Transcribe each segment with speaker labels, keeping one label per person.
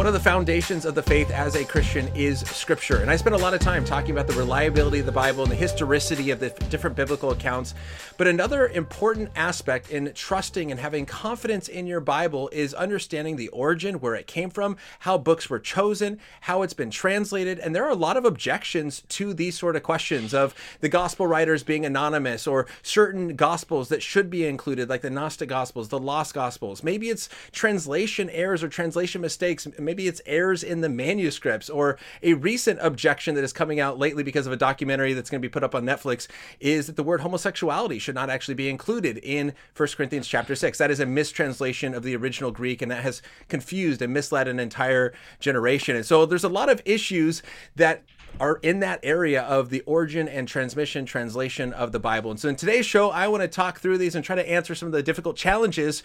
Speaker 1: one of the foundations of the faith as a Christian is Scripture. And I spent a lot of time talking about the reliability of the Bible and the historicity of the different biblical accounts. But another important aspect in trusting and having confidence in your Bible is understanding the origin, where it came from, how books were chosen, how it's been translated. And there are a lot of objections to these sort of questions of the gospel writers being anonymous or certain gospels that should be included, like the Gnostic gospels, the lost gospels. Maybe it's translation errors or translation mistakes maybe it's errors in the manuscripts or a recent objection that is coming out lately because of a documentary that's going to be put up on Netflix is that the word homosexuality should not actually be included in 1 Corinthians chapter 6. That is a mistranslation of the original Greek and that has confused and misled an entire generation. And so there's a lot of issues that are in that area of the origin and transmission translation of the Bible. And so in today's show, I want to talk through these and try to answer some of the difficult challenges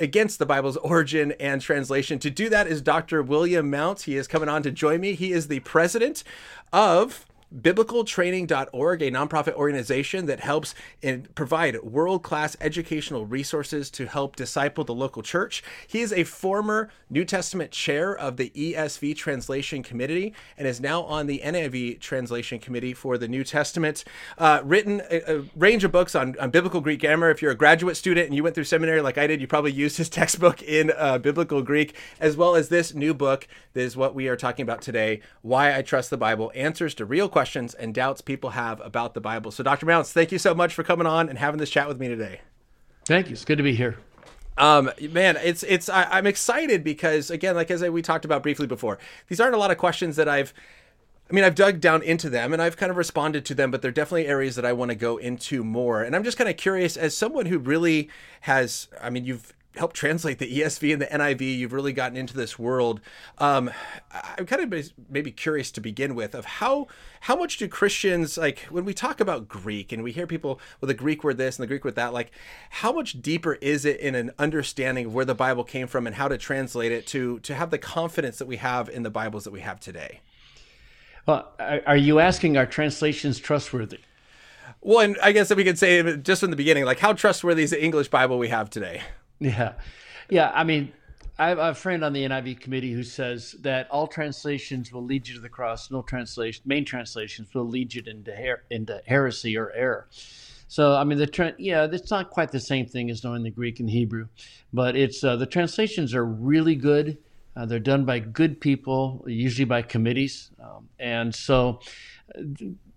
Speaker 1: against the Bible's origin and translation. To do that is Dr. William Mounce. He is coming on to join me. He is the president of biblicaltraining.org, a nonprofit organization that helps and provide world-class educational resources to help disciple the local church. He is a former New Testament chair of the ESV Translation Committee and is now on the NIV Translation Committee for the New Testament. Uh, written a, a, range of books on, on, biblical Greek grammar. If you're a graduate student and you went through seminary like I did, you probably used his textbook in uh, biblical Greek, as well as this new book that is what we are talking about today, Why I Trust the Bible, Answers to Real questions and doubts people have about the Bible. So, Dr. Mounce, thank you so much for coming on and having this chat with me today.
Speaker 2: Thank you. It's good to be here.
Speaker 1: Um, man, it's it's I, am excited because again, like as I, we talked about briefly before, these aren't a lot of questions that I've. I mean, I've dug down into them and I've kind of responded to them, but they're definitely areas that I want to go into more. And I'm just kind of curious, as someone who really has, I mean, you've helped translate the ESV and the NIV. You've really gotten into this world. Um, I'm kind of maybe curious to begin with of how how much do Christians like when we talk about Greek and we hear people with well, the Greek word this and the Greek word that, like how much deeper is it in an understanding of where the Bible came from and how to translate it to to have the confidence that we have in the Bibles that we have today?
Speaker 2: Well, are you asking are translations trustworthy?
Speaker 1: Well, and I guess that we could say just from the beginning, like how trustworthy is the English Bible we have today?
Speaker 2: Yeah, yeah. I mean, I have a friend on the NIV committee who says that all translations will lead you to the cross. No translation, main translations will lead you into her- into heresy or error. So I mean, the tra- yeah, it's not quite the same thing as knowing the Greek and Hebrew, but it's uh, the translations are really good. Uh, they're done by good people, usually by committees, um, and so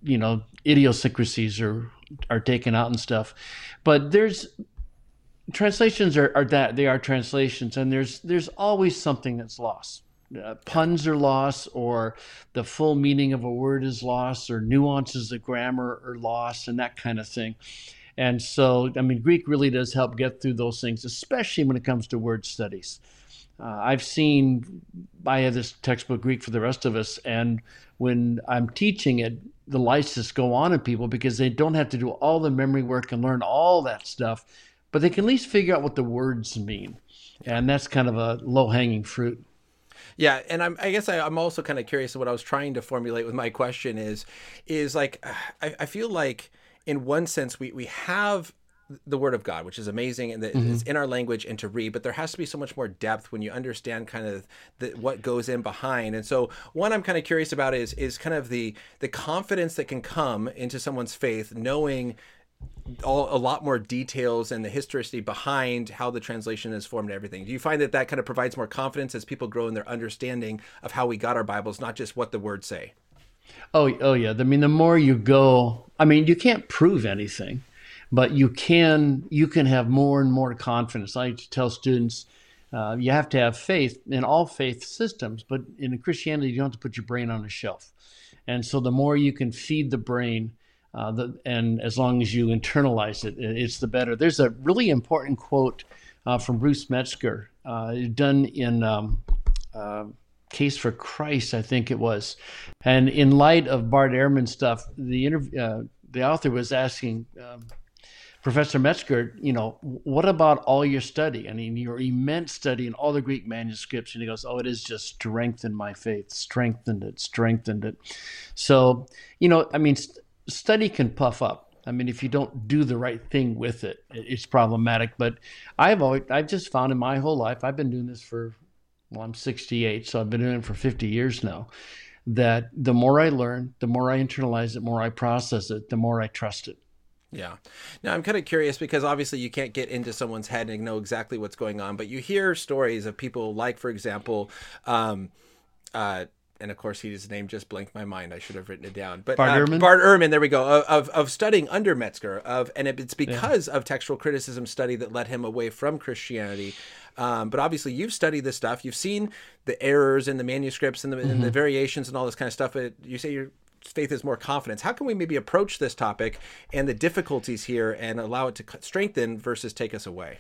Speaker 2: you know idiosyncrasies are are taken out and stuff. But there's translations are, are that they are translations, and there's there's always something that's lost. Uh, puns are lost, or the full meaning of a word is lost, or nuances of grammar are lost, and that kind of thing. And so, I mean, Greek really does help get through those things, especially when it comes to word studies. Uh, I've seen, I have this textbook Greek for the rest of us, and when I'm teaching it, the lights just go on in people because they don't have to do all the memory work and learn all that stuff but they can at least figure out what the words mean. And that's kind of a low hanging fruit.
Speaker 1: Yeah, and I'm, I guess I, am also kind of curious. What I was trying to formulate with my question is, is like, I, I feel like in one sense we we have the word of God, which is amazing and that mm-hmm. is in our language and to read, but there has to be so much more depth when you understand kind of the, what goes in behind. And so one I'm kind of curious about is is kind of the the confidence that can come into someone's faith knowing all, a lot more details and the historicity behind how the translation is formed and everything. Do you find that that kind of provides more confidence as people grow in their understanding of how we got our Bibles, not just what the words say?
Speaker 2: Oh, oh yeah. I mean, the more you go, I mean, you can't prove anything, but you can you can have more and more confidence. I tell students, uh, you have to have faith in all faith systems, but in Christianity, you don't have to put your brain on a shelf. And so, the more you can feed the brain uh, the, and as long as you internalize it, it's the better. There's a really important quote uh, from Bruce Metzger, uh, done in um, uh, Case for Christ, I think it was. And in light of Bart Ehrman stuff, the interview, uh, the author was asking um, Professor Metzger, you know, what about all your study? I mean, your immense study in all the Greek manuscripts. And he goes, oh, it has just strengthened my faith, strengthened it, strengthened it. So, you know, I mean, st- study can puff up. I mean, if you don't do the right thing with it, it's problematic. But I've always, I've just found in my whole life, I've been doing this for well, I'm 68, so I've been doing it for 50 years now. That the more I learn, the more I internalize it, the more I process it, the more I trust it.
Speaker 1: Yeah. Now I'm kind of curious because obviously you can't get into someone's head and know exactly what's going on, but you hear stories of people like, for example, um, uh, and of course his name just blanked my mind. I should have written it down. But
Speaker 2: Bart
Speaker 1: uh,
Speaker 2: Ehrman?
Speaker 1: Bart Ehrman, there we go. Of of studying under Metzger, of and it's because yeah. of textual criticism study that led him away from Christianity. Um, but obviously, you've studied this stuff. You've seen the errors in the manuscripts and the, mm-hmm. and the mm-hmm. variations and all this kind of stuff. But you say your faith is more confidence. How can we maybe approach this topic and the difficulties here and allow it to strengthen versus take us away?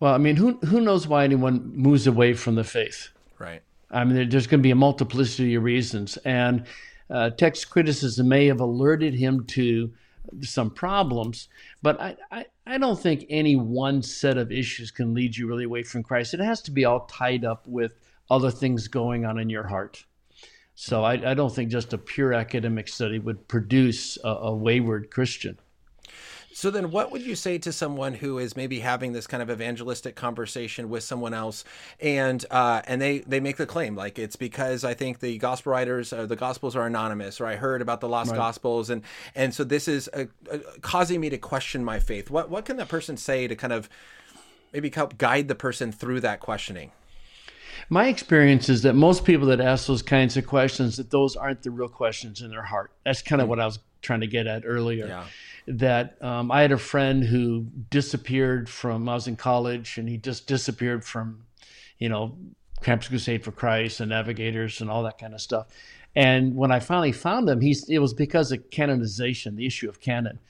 Speaker 2: Well, I mean, who who knows why anyone moves away from the faith?
Speaker 1: Right.
Speaker 2: I mean, there's going to be a multiplicity of reasons, and uh, text criticism may have alerted him to some problems, but I, I, I don't think any one set of issues can lead you really away from Christ. It has to be all tied up with other things going on in your heart. So I, I don't think just a pure academic study would produce a, a wayward Christian.
Speaker 1: So then what would you say to someone who is maybe having this kind of evangelistic conversation with someone else and uh, and they they make the claim like it's because I think the gospel writers or the gospels are anonymous or I heard about the lost right. gospels and and so this is a, a, causing me to question my faith. What what can that person say to kind of maybe help guide the person through that questioning?
Speaker 2: My experience is that most people that ask those kinds of questions that those aren't the real questions in their heart. That's kind of mm-hmm. what I was trying to get at earlier.
Speaker 1: Yeah
Speaker 2: that um, I had a friend who disappeared from, I was in college and he just disappeared from, you know, Campus Crusade for Christ and Navigators and all that kind of stuff. And when I finally found him, he's, it was because of canonization, the issue of canon.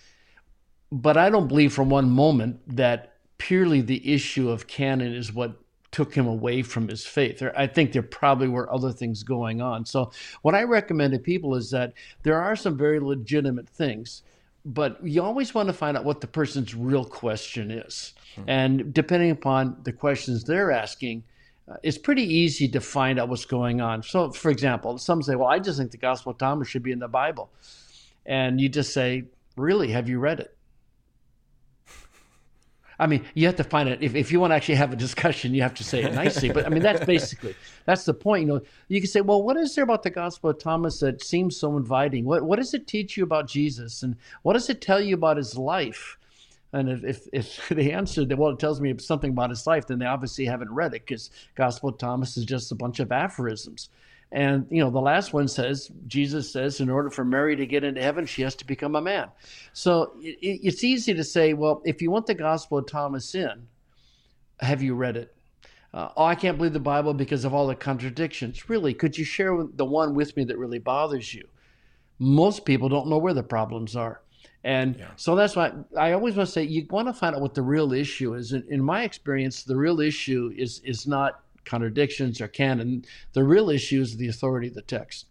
Speaker 2: But I don't believe for one moment that purely the issue of canon is what took him away from his faith. I think there probably were other things going on. So, what I recommend to people is that there are some very legitimate things but you always want to find out what the person's real question is. Hmm. And depending upon the questions they're asking, uh, it's pretty easy to find out what's going on. So, for example, some say, Well, I just think the Gospel of Thomas should be in the Bible. And you just say, Really? Have you read it? I mean, you have to find it. If, if you want to actually have a discussion, you have to say it nicely. But I mean, that's basically that's the point. You know, you can say, well, what is there about the Gospel of Thomas that seems so inviting? What what does it teach you about Jesus, and what does it tell you about his life? And if, if, if they answer that, well, it tells me something about his life, then they obviously haven't read it because Gospel of Thomas is just a bunch of aphorisms. And, you know, the last one says, Jesus says, in order for Mary to get into heaven, she has to become a man. So it, it's easy to say, well, if you want the Gospel of Thomas in, have you read it? Uh, oh, I can't believe the Bible because of all the contradictions. Really, could you share the one with me that really bothers you? Most people don't know where the problems are. And yeah. so that's why I always want to say you want to find out what the real issue is. In, in my experience, the real issue is is not contradictions or canon. The real issue is the authority of the text.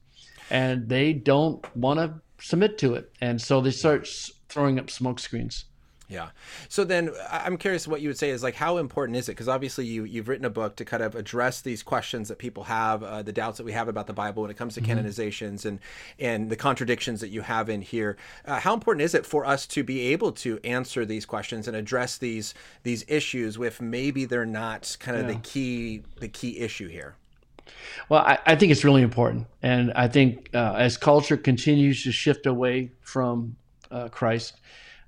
Speaker 2: And they don't want to submit to it. And so they start throwing up smoke screens.
Speaker 1: Yeah. So then I'm curious what you would say is like how important is it? Because obviously you you've written a book to kind of address these questions that people have, uh, the doubts that we have about the Bible when it comes to mm-hmm. canonizations and and the contradictions that you have in here. Uh, how important is it for us to be able to answer these questions and address these these issues with maybe they're not kind of yeah. the key the key issue here?
Speaker 2: Well, I, I, think it's really important, and I think uh, as culture continues to shift away from uh, Christ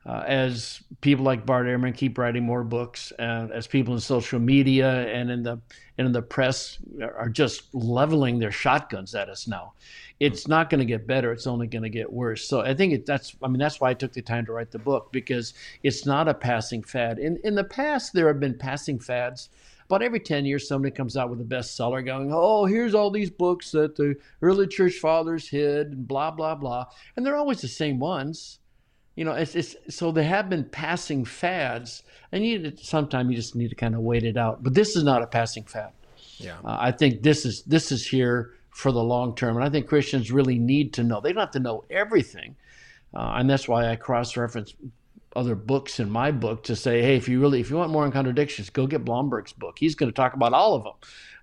Speaker 2: uh, as people like Bart Ehrman keep writing more books, and as people in social media and in the and in the press are just leveling their shotguns at us now, it's not going to get better. It's only going to get worse. So I think it, that's I mean that's why I took the time to write the book because it's not a passing fad. In in the past, there have been passing fads. About every 10 years, somebody comes out with a bestseller going, Oh, here's all these books that the early church fathers hid, and blah, blah, blah. And they're always the same ones you know, it's, it's so there have been passing fads, and you sometimes you just need to kind of wait it out. But this is not a passing fad.
Speaker 1: Yeah,
Speaker 2: uh, I think this is this is here for the long term, and I think Christians really need to know. They don't have to know everything, uh, and that's why I cross-reference other books in my book to say, hey, if you really if you want more on contradictions, go get Blomberg's book. He's going to talk about all of them.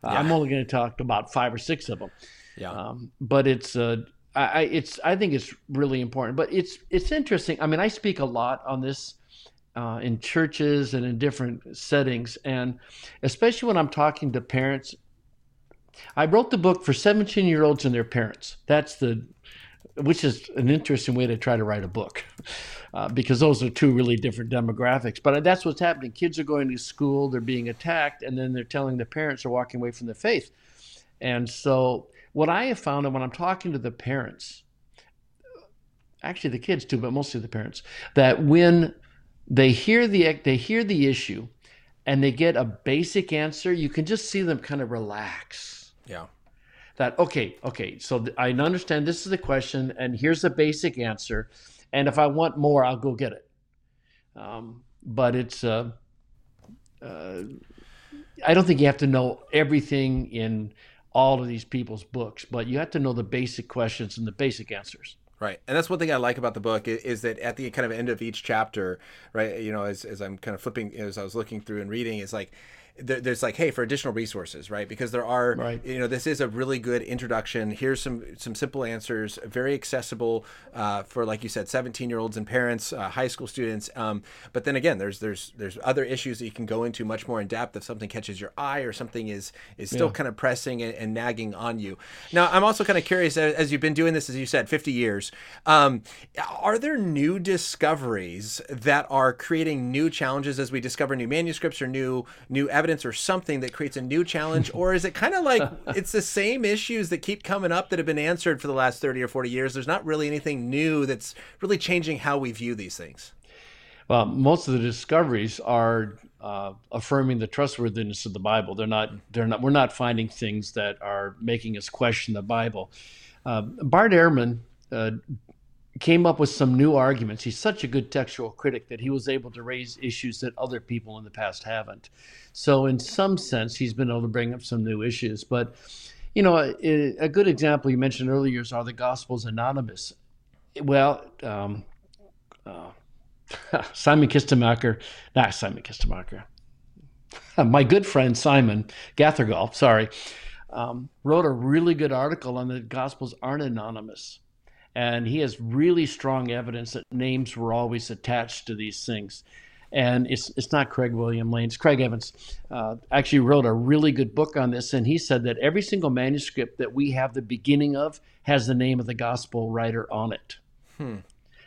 Speaker 2: Uh, yeah. I'm only going to talk about five or six of them.
Speaker 1: Yeah, um,
Speaker 2: but it's uh, I, it's I think it's really important, but it's it's interesting. I mean, I speak a lot on this uh, in churches and in different settings, and especially when I'm talking to parents I wrote the book for 17 year olds and their parents. That's the, which is an interesting way to try to write a book. Uh, because those are two really different demographics. But that's what's happening. Kids are going to school, they're being attacked, and then they're telling the parents are walking away from the faith. And so, what I have found, and when I'm talking to the parents, actually the kids too, but mostly the parents, that when they hear the they hear the issue and they get a basic answer, you can just see them kind of relax.
Speaker 1: Yeah.
Speaker 2: That okay, okay. So I understand this is the question, and here's the basic answer, and if I want more, I'll go get it. Um, but it's uh, uh, I don't think you have to know everything in all of these people's books, but you have to know the basic questions and the basic answers.
Speaker 1: Right. And that's one thing I like about the book is, that at the kind of end of each chapter, right, you know, as, as I'm kind of flipping, as I was looking through and reading, it's like, there's like hey for additional resources right because there are right. you know this is a really good introduction here's some some simple answers very accessible uh, for like you said 17 year olds and parents uh, high school students um, but then again there's there's there's other issues that you can go into much more in depth if something catches your eye or something is is still yeah. kind of pressing and, and, nagging on you now i'm also kind of curious as you've been doing this as you said 50 years um, are there new discoveries that are creating new challenges as we discover new manuscripts or new new evidence evidence or something that creates a new challenge? Or is it kind of like it's the same issues that keep coming up that have been answered for the last 30 or 40 years. There's not really anything new that's really changing how we view these things.
Speaker 2: Well most of the discoveries are uh, affirming the trustworthiness of the bible. They're not they're not we're not finding things that are making us question the bible. Uh, bart ehrman uh, came up with some new arguments. He's such a good textual critic that he was able to raise issues that other people in the past haven't. So, in some sense, he's been able to bring up some new issues. But, you know, a, a good example you mentioned earlier is Are the Gospels Anonymous? Well, um, uh, Simon Kistemaker, not Simon Kistemaker, my good friend Simon Gathercole, sorry, um, wrote a really good article on the Gospels aren't anonymous and he has really strong evidence that names were always attached to these things. And it's it's not Craig William Lane, it's Craig Evans. Uh, actually wrote a really good book on this, and he said that every single manuscript that we have the beginning of has the name of the gospel writer on it. Hmm.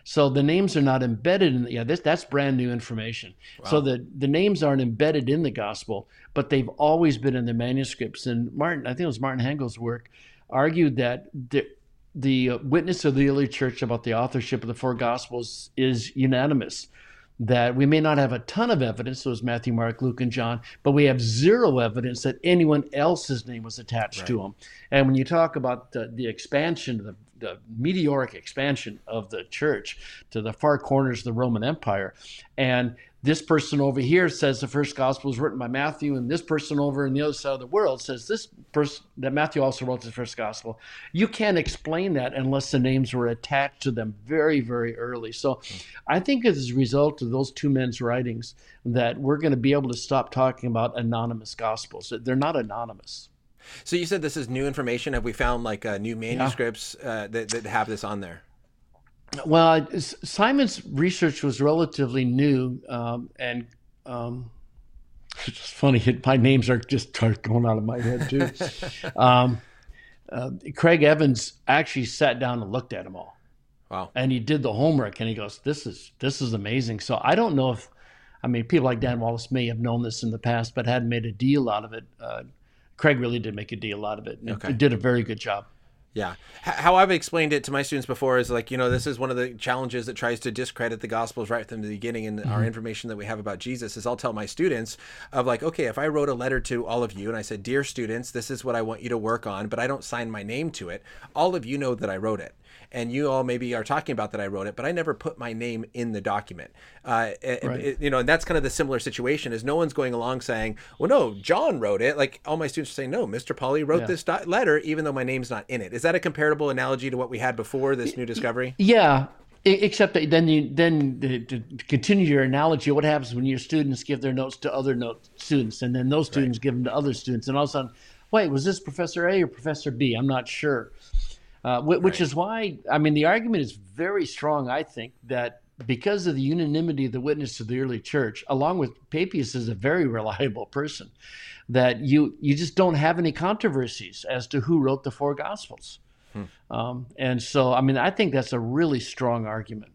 Speaker 2: So the names are not embedded in the, yeah this that's brand new information. Wow. So the the names aren't embedded in the gospel, but they've always been in the manuscripts. And Martin, I think it was Martin Hengel's work, argued that the, the witness of the early church about the authorship of the four gospels is unanimous that we may not have a ton of evidence, those Matthew, Mark, Luke, and John, but we have zero evidence that anyone else's name was attached right. to them. And when you talk about the, the expansion, of the, the meteoric expansion of the church to the far corners of the Roman Empire, and this person over here says the first gospel was written by Matthew, and this person over in the other side of the world says this person that Matthew also wrote the first gospel. You can't explain that unless the names were attached to them very, very early. So I think as a result of those two men's writings that we're going to be able to stop talking about anonymous gospels. They're not anonymous.
Speaker 1: So you said this is new information. Have we found like uh, new manuscripts yeah. uh, that, that have this on there?
Speaker 2: Well, Simon's research was relatively new, um, and um, it's just funny. My names are just going out of my head too. um, uh, Craig Evans actually sat down and looked at them all.
Speaker 1: Wow!
Speaker 2: And he did the homework, and he goes, "This is this is amazing." So I don't know if, I mean, people like Dan Wallace may have known this in the past, but hadn't made a deal out of it. Uh, Craig really did make a deal out of it. Okay. did a very good job.
Speaker 1: Yeah. How I've explained it to my students before is like, you know, this is one of the challenges that tries to discredit the gospels right from the beginning and mm-hmm. our information that we have about Jesus is I'll tell my students of like, okay, if I wrote a letter to all of you and I said, "Dear students, this is what I want you to work on," but I don't sign my name to it, all of you know that I wrote it and you all maybe are talking about that I wrote it, but I never put my name in the document. Uh, right. it, you know, and that's kind of the similar situation is no one's going along saying, well, no, John wrote it. Like all my students are saying, no, Mr. Pauly wrote yeah. this do- letter, even though my name's not in it. Is that a comparable analogy to what we had before this new discovery?
Speaker 2: Yeah. Except that then you then to continue your analogy, what happens when your students give their notes to other note students, and then those students right. give them to other students, and all of a sudden, wait, was this Professor A or Professor B? I'm not sure uh, which right. is why I mean the argument is very strong. I think that because of the unanimity of the witness of the early church, along with Papias is a very reliable person, that you you just don't have any controversies as to who wrote the four gospels. Hmm. Um, and so, I mean, I think that's a really strong argument.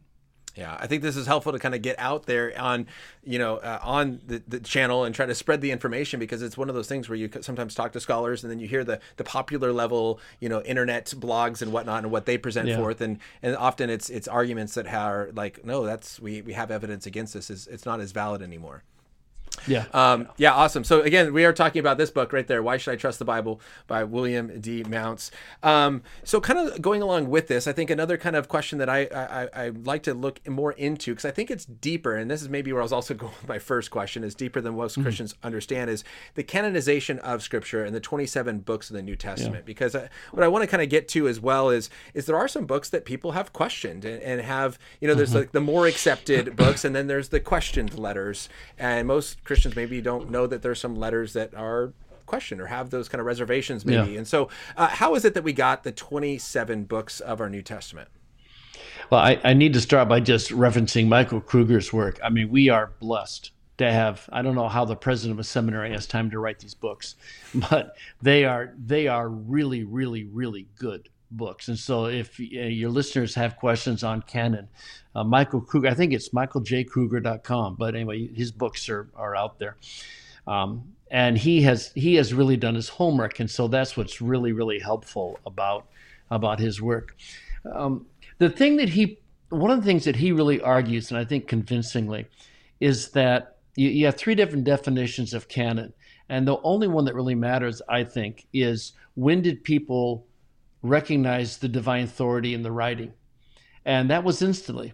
Speaker 1: Yeah, I think this is helpful to kind of get out there on, you know, uh, on the, the channel and try to spread the information because it's one of those things where you sometimes talk to scholars and then you hear the the popular level, you know, internet blogs and whatnot and what they present yeah. forth and and often it's it's arguments that are like, no, that's we we have evidence against this is it's not as valid anymore.
Speaker 2: Yeah.
Speaker 1: Um, yeah, awesome. So again, we are talking about this book right there, Why Should I Trust the Bible by William D. Mounce. Um, so kind of going along with this, I think another kind of question that I, I, I like to look more into, because I think it's deeper, and this is maybe where I was also going with my first question, is deeper than most mm-hmm. Christians understand, is the canonization of Scripture and the 27 books of the New Testament. Yeah. Because I, what I want to kind of get to as well is, is there are some books that people have questioned and, and have, you know, there's mm-hmm. like the more accepted books, and then there's the questioned letters. And most Christians maybe don't know that there's some letters that are questioned or have those kind of reservations maybe. Yeah. And so, uh, how is it that we got the 27 books of our New Testament?
Speaker 2: Well, I, I need to start by just referencing Michael Kruger's work. I mean, we are blessed to have i don't know how the president of a seminary has time to write these books but they are they are really really really good books and so if uh, your listeners have questions on canon uh, Michael Kruger. I think it's michaeljkruger.com, but anyway, his books are, are out there. Um, and he has he has really done his homework, and so that's what's really really helpful about about his work. Um, the thing that he one of the things that he really argues, and I think convincingly, is that you, you have three different definitions of canon, and the only one that really matters, I think, is when did people recognize the divine authority in the writing, and that was instantly.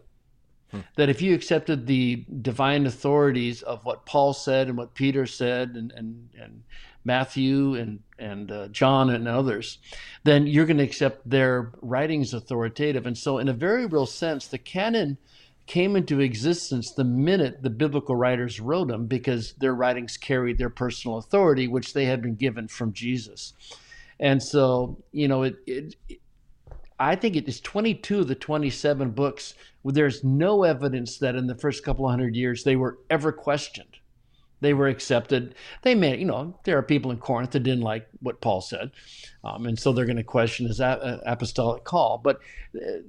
Speaker 2: Hmm. That if you accepted the divine authorities of what Paul said and what Peter said and, and, and Matthew and, and uh, John and others, then you're going to accept their writings authoritative. And so, in a very real sense, the canon came into existence the minute the biblical writers wrote them because their writings carried their personal authority, which they had been given from Jesus. And so, you know, it, it, I think it is 22 of the 27 books there's no evidence that in the first couple of hundred years they were ever questioned. They were accepted. They may, you know, there are people in Corinth that didn't like what Paul said, um, and so they're going to question his a- apostolic call. But uh,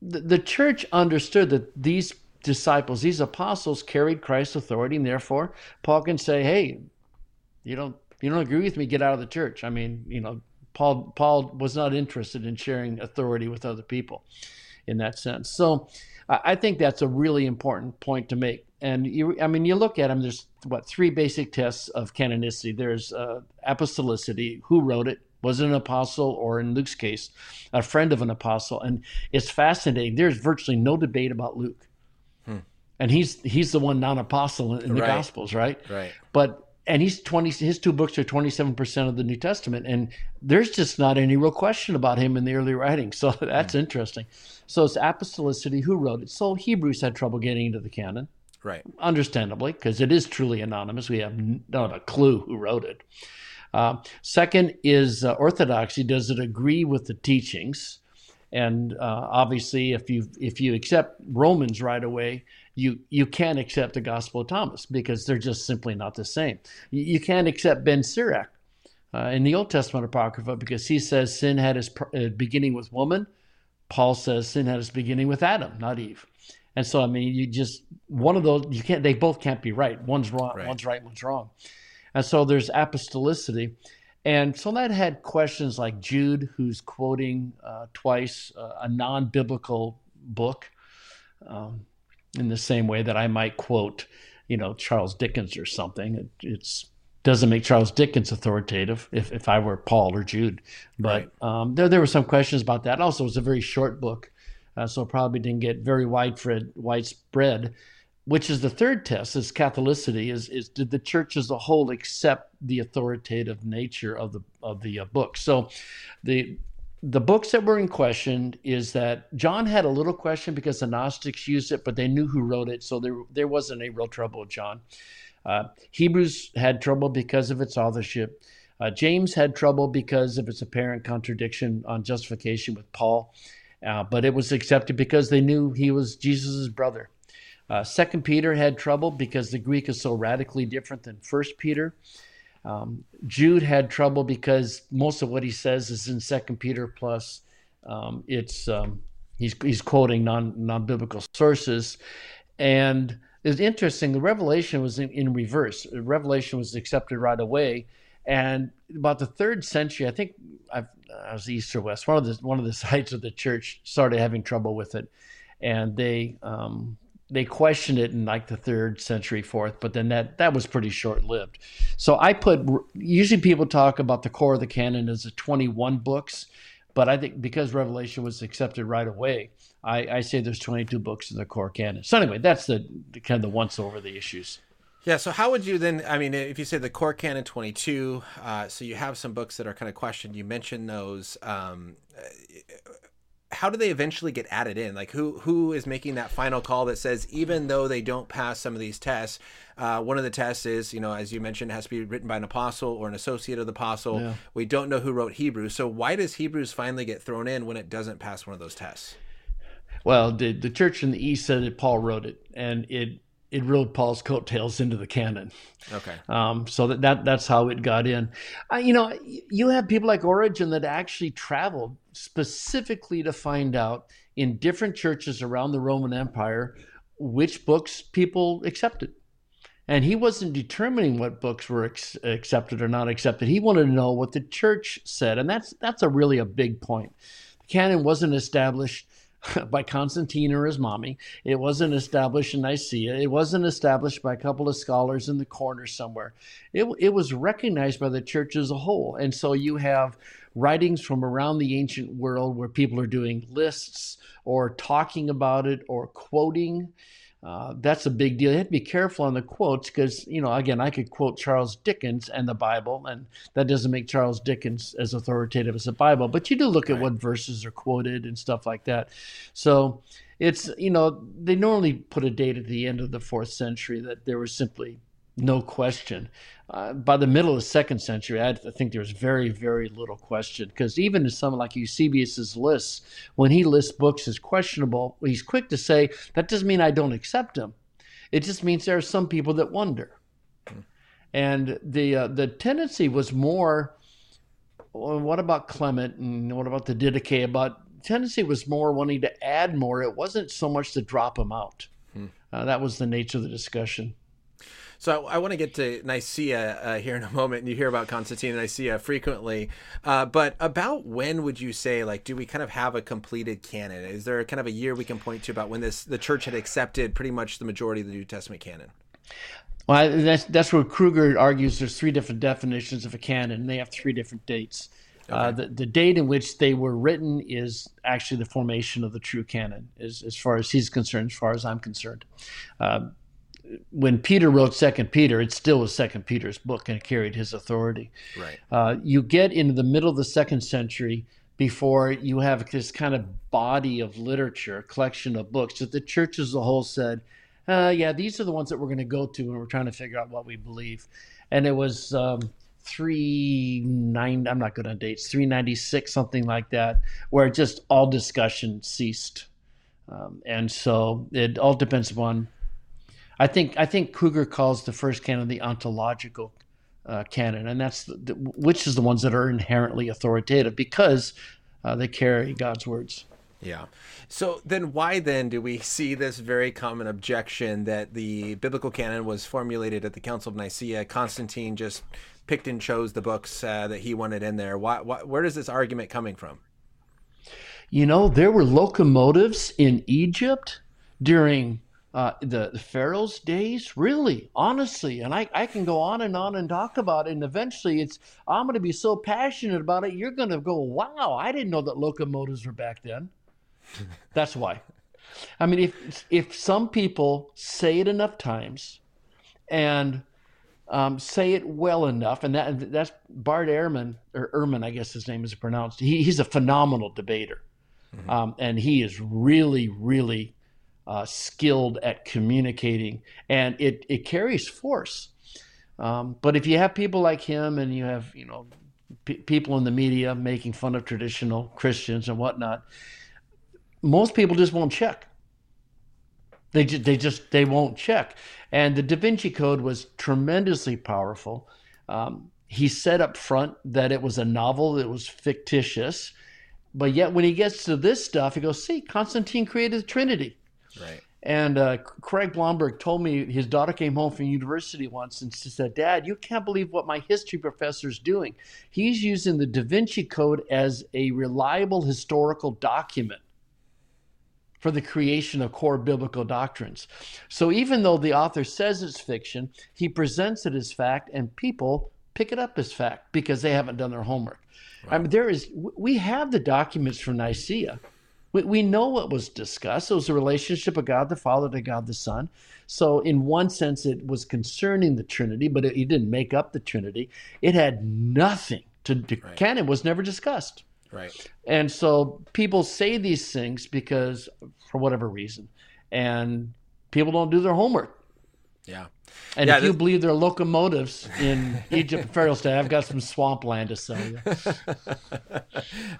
Speaker 2: the, the church understood that these disciples, these apostles, carried Christ's authority, and therefore Paul can say, "Hey, you don't you don't agree with me? Get out of the church." I mean, you know, Paul Paul was not interested in sharing authority with other people in that sense. So I think that's a really important point to make. And you, I mean, you look at them. There's what three basic tests of canonicity. There's uh, apostolicity. Who wrote it? Was it an apostle, or in Luke's case, a friend of an apostle? And it's fascinating. There's virtually no debate about Luke, hmm. and he's he's the one non-apostle in, in the right. Gospels, right?
Speaker 1: Right.
Speaker 2: But and he's 20 his two books are 27% of the new testament and there's just not any real question about him in the early writings. So that's mm. interesting. So it's apostolicity. Who wrote it? So hebrews had trouble getting into the canon.
Speaker 1: Right.
Speaker 2: Understandably because it is truly anonymous. We have not a clue who wrote it. Uh, second is uh, orthodoxy. Does it agree with the teachings? And uh, obviously if you if you accept romans right away you you can't accept the Gospel of Thomas because they're just simply not the same. You, you can't accept Ben Sirach uh, in the Old Testament Apocrypha because he says sin had its uh, beginning with woman. Paul says sin had its beginning with Adam, not Eve. And so, I mean, you just one of those you can't. They both can't be right. One's wrong. Right. One's right. One's wrong. And so there's apostolicity. And so that had questions like Jude, who's quoting uh, twice uh, a non biblical book. Um, in the same way that I might quote, you know, Charles Dickens or something. It it's, doesn't make Charles Dickens authoritative if, if I were Paul or Jude. But right. um, there, there were some questions about that. Also, it was a very short book, uh, so probably didn't get very widespread, widespread which is the third test is catholicity is, is did the church as a whole accept the authoritative nature of the of the uh, book so the the books that were in question is that John had a little question because the Gnostics used it, but they knew who wrote it, so there there wasn't a real trouble with John. Uh, Hebrews had trouble because of its authorship. Uh, James had trouble because of its apparent contradiction on justification with Paul, uh, but it was accepted because they knew he was Jesus' brother. Uh, Second Peter had trouble because the Greek is so radically different than First Peter. Um, Jude had trouble because most of what he says is in Second Peter plus um, it's um, he's he's quoting non non biblical sources, and it's interesting. The Revelation was in, in reverse. Revelation was accepted right away, and about the third century, I think I've, I was east or west. One of the one of the sides of the church started having trouble with it, and they um, they questioned it in like the third century, fourth, but then that that was pretty short lived. So I put usually people talk about the core of the canon as the 21 books, but I think because Revelation was accepted right away, I, I say there's 22 books in the core canon. So anyway, that's the, the kind of the once over the issues.
Speaker 1: Yeah. So how would you then? I mean, if you say the core canon 22, uh, so you have some books that are kind of questioned. You mentioned those. Um, how do they eventually get added in? Like who who is making that final call that says even though they don't pass some of these tests, uh, one of the tests is you know as you mentioned it has to be written by an apostle or an associate of the apostle. Yeah. We don't know who wrote Hebrews, so why does Hebrews finally get thrown in when it doesn't pass one of those tests?
Speaker 2: Well, the the church in the east said that Paul wrote it, and it it rode Paul's coattails into the canon.
Speaker 1: Okay.
Speaker 2: Um, so that, that that's how it got in. Uh, you know, you have people like Origen that actually traveled specifically to find out in different churches around the Roman Empire which books people accepted. And he wasn't determining what books were ex- accepted or not accepted. He wanted to know what the church said, and that's that's a really a big point. The canon wasn't established by Constantine or his mommy. It wasn't established in Nicaea. It wasn't established by a couple of scholars in the corner somewhere. It, it was recognized by the church as a whole. And so you have writings from around the ancient world where people are doing lists or talking about it or quoting. Uh, that's a big deal. You have to be careful on the quotes because, you know, again, I could quote Charles Dickens and the Bible, and that doesn't make Charles Dickens as authoritative as the Bible. But you do look right. at what verses are quoted and stuff like that. So it's, you know, they normally put a date at the end of the fourth century that there was simply no question. Uh, by the middle of the second century, I think there was very, very little question because even in someone like Eusebius's lists, when he lists books as questionable, he's quick to say that doesn't mean I don't accept them. It just means there are some people that wonder. And the uh, the tendency was more. Well, what about Clement and what about the Didache? About tendency was more wanting to add more. It wasn't so much to drop them out. Hmm. Uh, that was the nature of the discussion.
Speaker 1: So I, I want to get to Nicaea uh, here in a moment, and you hear about Constantine and Nicaea frequently. Uh, but about when would you say, like, do we kind of have a completed canon? Is there kind of a year we can point to about when this the church had accepted pretty much the majority of the New Testament canon?
Speaker 2: Well, that's that's where Kruger argues. There's three different definitions of a canon, and they have three different dates. Uh, okay. Uh, the, the date in which they were written is actually the formation of the true canon, as, as far as he's concerned, as far as I'm concerned. Uh, when Peter wrote Second Peter, it still was Second Peter's book and carried his authority.
Speaker 1: Right.
Speaker 2: Uh, you get into the middle of the second century before you have this kind of body of literature, collection of books that the church as a whole said, uh, yeah, these are the ones that we're going to go to when we're trying to figure out what we believe. And it was um, three nine. I'm not good on dates. Three ninety six, something like that, where just all discussion ceased. Um, and so it all depends upon I think I think Kruger calls the first canon the ontological uh, canon, and that's the, the, which is the ones that are inherently authoritative because uh, they carry God's words.
Speaker 1: Yeah. So then, why then do we see this very common objection that the biblical canon was formulated at the Council of Nicaea? Constantine just picked and chose the books uh, that he wanted in there. Why, why, where is this argument coming from?
Speaker 2: You know, there were locomotives in Egypt during uh, the, the Pharaoh's days, really, honestly, and I, I can go on and on and talk about it, and eventually it's I'm going to be so passionate about it, you're going to go, wow, I didn't know that locomotives were back then. That's why. I mean, if if some people say it enough times, and um, say it well enough, and that that's Bart Ehrman or Ehrman, I guess his name is pronounced. He, he's a phenomenal debater, mm-hmm. um, and he is really, really uh, skilled at communicating, and it it carries force. Um, but if you have people like him, and you have you know p- people in the media making fun of traditional Christians and whatnot, most people just won't check. They just, they just they won't check. And the Da Vinci Code was tremendously powerful. Um, he said up front that it was a novel that was fictitious, but yet when he gets to this stuff, he goes, "See, Constantine created the Trinity."
Speaker 1: Right.
Speaker 2: And uh, Craig Blomberg told me his daughter came home from university once and she said, Dad, you can't believe what my history professor is doing. He's using the Da Vinci Code as a reliable historical document for the creation of core biblical doctrines. So even though the author says it's fiction, he presents it as fact, and people pick it up as fact because they haven't done their homework. Right. I mean, there is, we have the documents from Nicaea. We, we know what was discussed. It was a relationship of God the Father to God the Son. So, in one sense, it was concerning the Trinity, but it, it didn't make up the Trinity. It had nothing to do. Right. Canon was never discussed.
Speaker 1: Right.
Speaker 2: And so people say these things because, for whatever reason, and people don't do their homework.
Speaker 1: Yeah.
Speaker 2: And yeah, if you believe there are locomotives in Egypt and Pharaoh's day, I've got some swampland to sell you.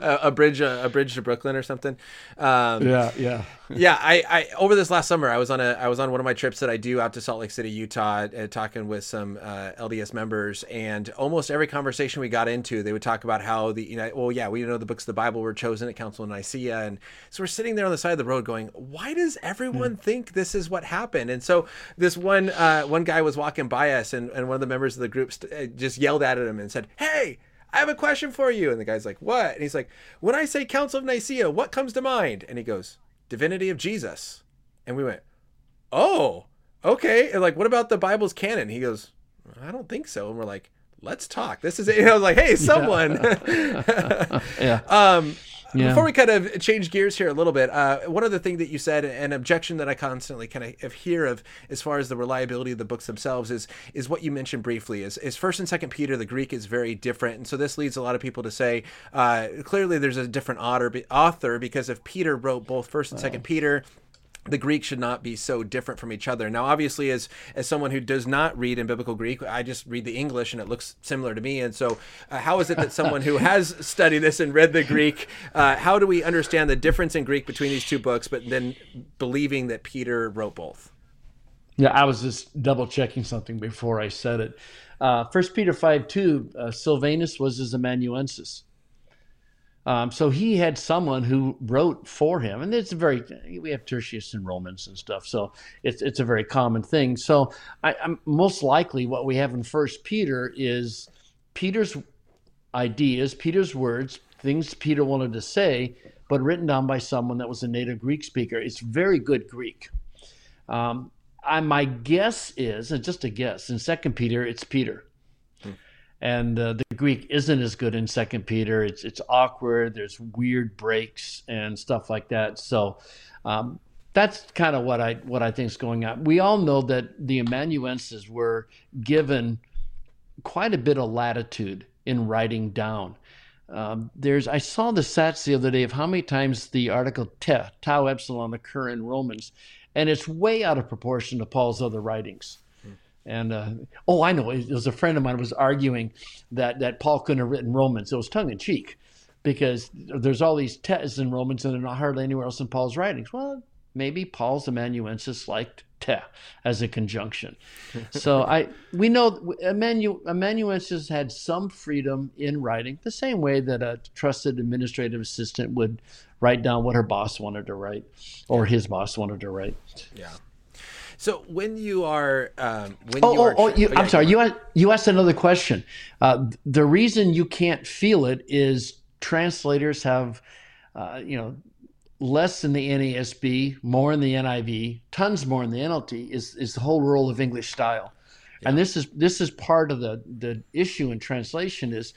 Speaker 1: a, a, bridge, a, a, bridge to Brooklyn or something.
Speaker 2: Um, yeah, yeah,
Speaker 1: yeah. I, I over this last summer, I was on a, I was on one of my trips that I do out to Salt Lake City, Utah, uh, talking with some uh, LDS members, and almost every conversation we got into, they would talk about how the, you know, well, yeah, we know the books of the Bible were chosen at Council of Nicaea, and so we're sitting there on the side of the road, going, why does everyone mm. think this is what happened? And so this one, uh, one guy was walking by us, and, and one of the members of the group st- uh, just yelled at him and said, "Hey, I have a question for you." And the guy's like, "What?" And he's like, "When I say Council of Nicaea, what comes to mind?" And he goes, "Divinity of Jesus." And we went, "Oh, okay." And like, what about the Bible's canon? He goes, "I don't think so." And we're like, "Let's talk." This is it. And I was like, "Hey, someone."
Speaker 2: Yeah. yeah.
Speaker 1: Um, yeah. Before we kind of change gears here a little bit, uh, one other thing that you said, an objection that I constantly kind of hear of as far as the reliability of the books themselves is is what you mentioned briefly. Is is First and Second Peter, the Greek is very different, and so this leads a lot of people to say uh, clearly there's a different author, author because if Peter wrote both First and Second Peter the Greek should not be so different from each other. Now, obviously, as as someone who does not read in biblical Greek, I just read the English and it looks similar to me. And so, uh, how is it that someone who has studied this and read the Greek, uh, how do we understand the difference in Greek between these two books, but then believing that Peter wrote both?
Speaker 2: Yeah, I was just double checking something before I said it. Uh, First Peter five two, uh, Silvanus was his amanuensis. Um, so he had someone who wrote for him, and it's very we have Tertius and Romans and stuff, so it's it's a very common thing. So I, am most likely what we have in First Peter is Peter's ideas, Peter's words, things Peter wanted to say, but written down by someone that was a native Greek speaker. It's very good Greek. Um, I, my guess is, and just a guess, in Second Peter, it's Peter and uh, the Greek isn't as good in Second Peter. It's it's awkward. There's weird breaks and stuff like that. So um, that's kind of what I what I think is going on. We all know that the amanuenses were given quite a bit of latitude in writing down. Um, there's I saw the stats the other day of how many times the article te, tau epsilon occur in Romans, and it's way out of proportion to Paul's other writings. And uh, oh, I know. It was a friend of mine was arguing that that Paul couldn't have written Romans. It was tongue in cheek because there's all these tes in Romans and they're not hardly anywhere else in Paul's writings. Well, maybe Paul's amanuensis liked te as a conjunction. so I we know amanu, amanuensis had some freedom in writing, the same way that a trusted administrative assistant would write down what her boss wanted to write or his boss wanted to write.
Speaker 1: Yeah. So when you are, um, when
Speaker 2: oh,
Speaker 1: you are,
Speaker 2: oh, oh, you, oh yeah, I'm sorry, you asked, you asked another question. Uh, the reason you can't feel it is translators have, uh, you know, less in the NASB, more in the NIV, tons more in the NLT. Is is the whole role of English style, yeah. and this is this is part of the the issue in translation is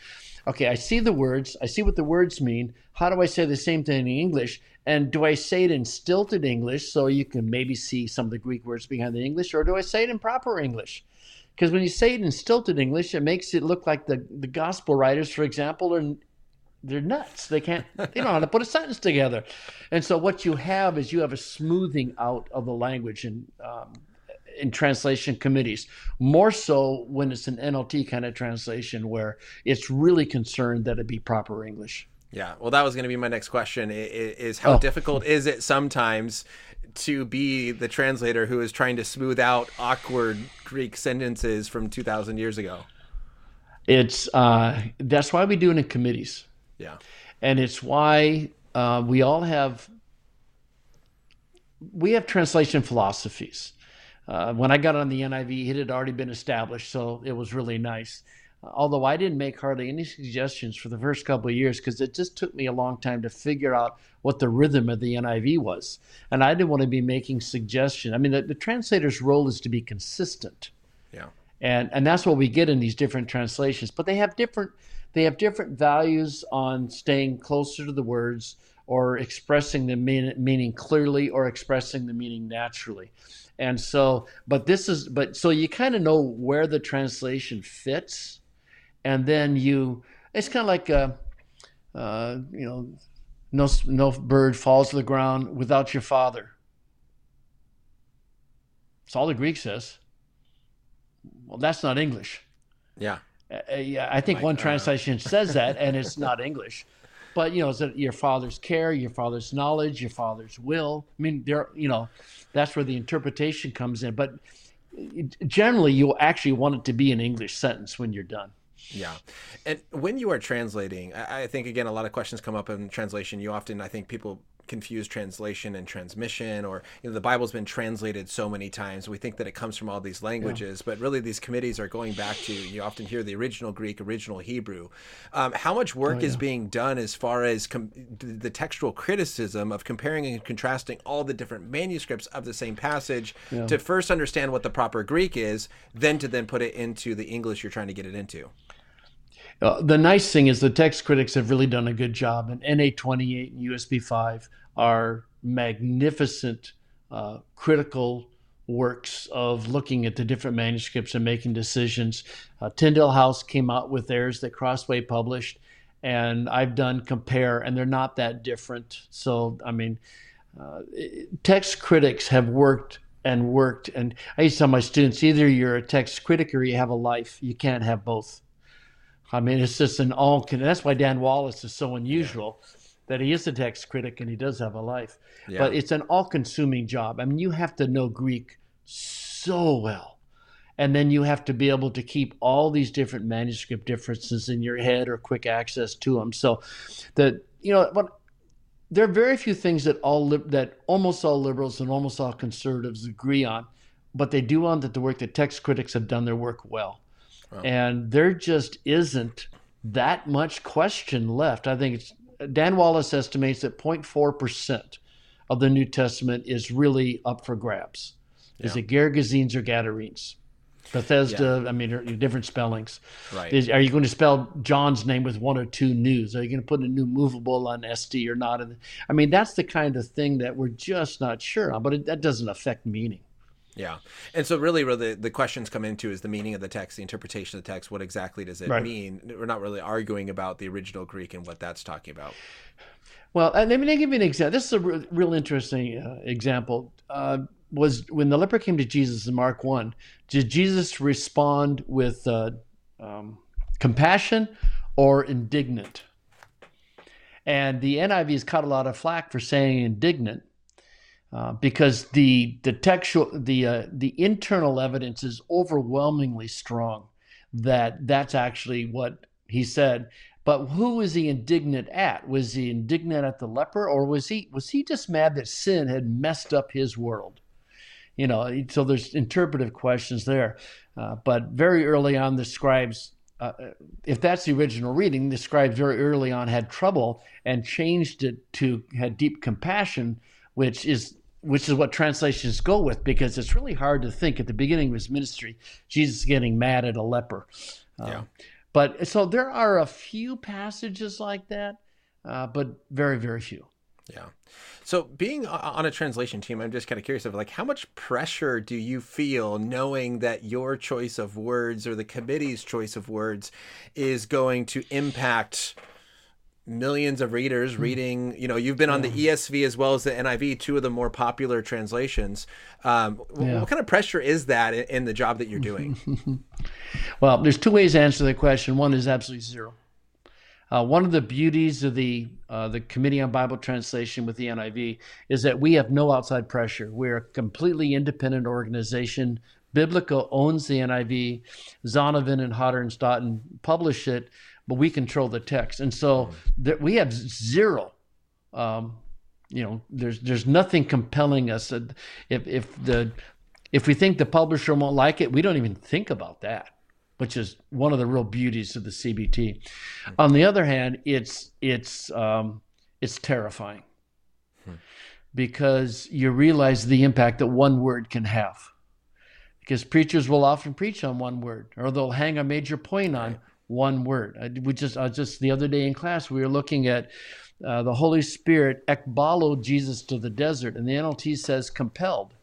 Speaker 2: okay, I see the words, I see what the words mean. How do I say the same thing in English? And do I say it in stilted English so you can maybe see some of the Greek words behind the English, or do I say it in proper English? Because when you say it in stilted English, it makes it look like the, the gospel writers, for example, are they're nuts. They can't they don't know how to put a sentence together. And so what you have is you have a smoothing out of the language and um, in translation committees, more so when it's an NLT kind of translation where it's really concerned that it be proper English.
Speaker 1: Yeah, well, that was going to be my next question: is how oh. difficult is it sometimes to be the translator who is trying to smooth out awkward Greek sentences from two thousand years ago?
Speaker 2: It's uh, that's why we do it in committees.
Speaker 1: Yeah,
Speaker 2: and it's why uh, we all have we have translation philosophies. Uh, when I got on the NIV, it had already been established, so it was really nice. Although I didn't make hardly any suggestions for the first couple of years because it just took me a long time to figure out what the rhythm of the NIV was, and I didn't want to be making suggestions. I mean, the, the translator's role is to be consistent.
Speaker 1: Yeah.
Speaker 2: And and that's what we get in these different translations, but they have different they have different values on staying closer to the words or expressing the mean, meaning clearly or expressing the meaning naturally. And so, but this is, but so you kind of know where the translation fits, and then you, it's kind of like, a, uh, you know, no, no bird falls to the ground without your father. That's all the Greek says. Well, that's not English.
Speaker 1: Yeah.
Speaker 2: Uh, yeah, I think like, one uh, translation uh... says that, and it's not English. But you know, is it your father's care, your father's knowledge, your father's will? I mean, there, you know, that's where the interpretation comes in. But generally, you'll actually want it to be an English sentence when you're done.
Speaker 1: Yeah. And when you are translating, I think, again, a lot of questions come up in translation. You often, I think people confuse translation and transmission or you know the bible's been translated so many times we think that it comes from all these languages yeah. but really these committees are going back to you often hear the original greek original hebrew um, how much work oh, yeah. is being done as far as com- the textual criticism of comparing and contrasting all the different manuscripts of the same passage yeah. to first understand what the proper greek is then to then put it into the english you're trying to get it into
Speaker 2: uh, the nice thing is the text critics have really done a good job, and NA28 and UBS 5 are magnificent uh, critical works of looking at the different manuscripts and making decisions. Uh, Tyndale House came out with theirs that Crossway published, and I've done compare, and they're not that different. So, I mean, uh, text critics have worked and worked. And I used to tell my students either you're a text critic or you have a life. You can't have both. I mean, it's just an all. That's why Dan Wallace is so unusual. Yeah that he is a text critic and he does have a life. Yeah. But it's an all consuming job. I mean, you have to know Greek so well. And then you have to be able to keep all these different manuscript differences in your head or quick access to them. So that, you know, but there are very few things that all that almost all liberals and almost all conservatives agree on, but they do on that the work that text critics have done their work well. Wow. And there just isn't that much question left. I think it's Dan Wallace estimates that 0.4% of the New Testament is really up for grabs. Yeah. Is it Gergesenes or Gadarenes? Bethesda, yeah. I mean, different spellings.
Speaker 1: Right.
Speaker 2: Is, are you going to spell John's name with one or two nus? Are you going to put a nu movable on esti or not? I mean, that's the kind of thing that we're just not sure on, but it, that doesn't affect meaning.
Speaker 1: Yeah. And so really, really the questions come into is the meaning of the text, the interpretation of the text. What exactly does it right. mean? We're not really arguing about the original Greek and what that's talking about.
Speaker 2: Well, let me give you an example. This is a real, real interesting uh, example. Uh, was when the leper came to Jesus in Mark 1, did Jesus respond with uh, um, compassion or indignant? And the NIV has caught a lot of flack for saying indignant uh, because the the textual the uh, the internal evidence is overwhelmingly strong that that's actually what he said. But who was he indignant at? Was he indignant at the leper, or was he was he just mad that sin had messed up his world? You know, so there's interpretive questions there. Uh, but very early on, the scribes, uh, if that's the original reading, the scribes very early on had trouble and changed it to had deep compassion, which is which is what translations go with because it's really hard to think. At the beginning of his ministry jesus getting mad at a leper.
Speaker 1: Uh, yeah.
Speaker 2: but so there are a few passages like that uh, but very very few.
Speaker 1: Yeah. So being on a translation team i'm just kind of curious of like how much pressure do you feel knowing that your choice of words or the committee's choice of words is going to impact millions of readers hmm. reading you know you've been on the esv as well as the niv two of the more popular translations um, yeah. what kind of pressure is that in the job that you're doing
Speaker 2: well there's two ways to answer the question one is absolutely zero Uh, one of the beauties of the uh, the Committee on Bible Translation with the NIV is that we have no outside pressure. We're a completely independent organization. Biblica owns the NIV. Zondervan and Hodder and Stoughton publish it, but we control the text, and so th- we have zero. Um, you know, there's there's nothing compelling us. If if the if we think the publisher won't like it, we don't even think about that which is one of the real beauties of the CBT. On the other hand, it's it's um, it's terrifying hmm. because you realize the impact that one word can have. Because preachers will often preach on one word, or they'll hang a major point on. One word. I, we just I just the other day in class we were looking at uh, the Holy Spirit ekbalo Jesus to the desert, and the NLT says compelled.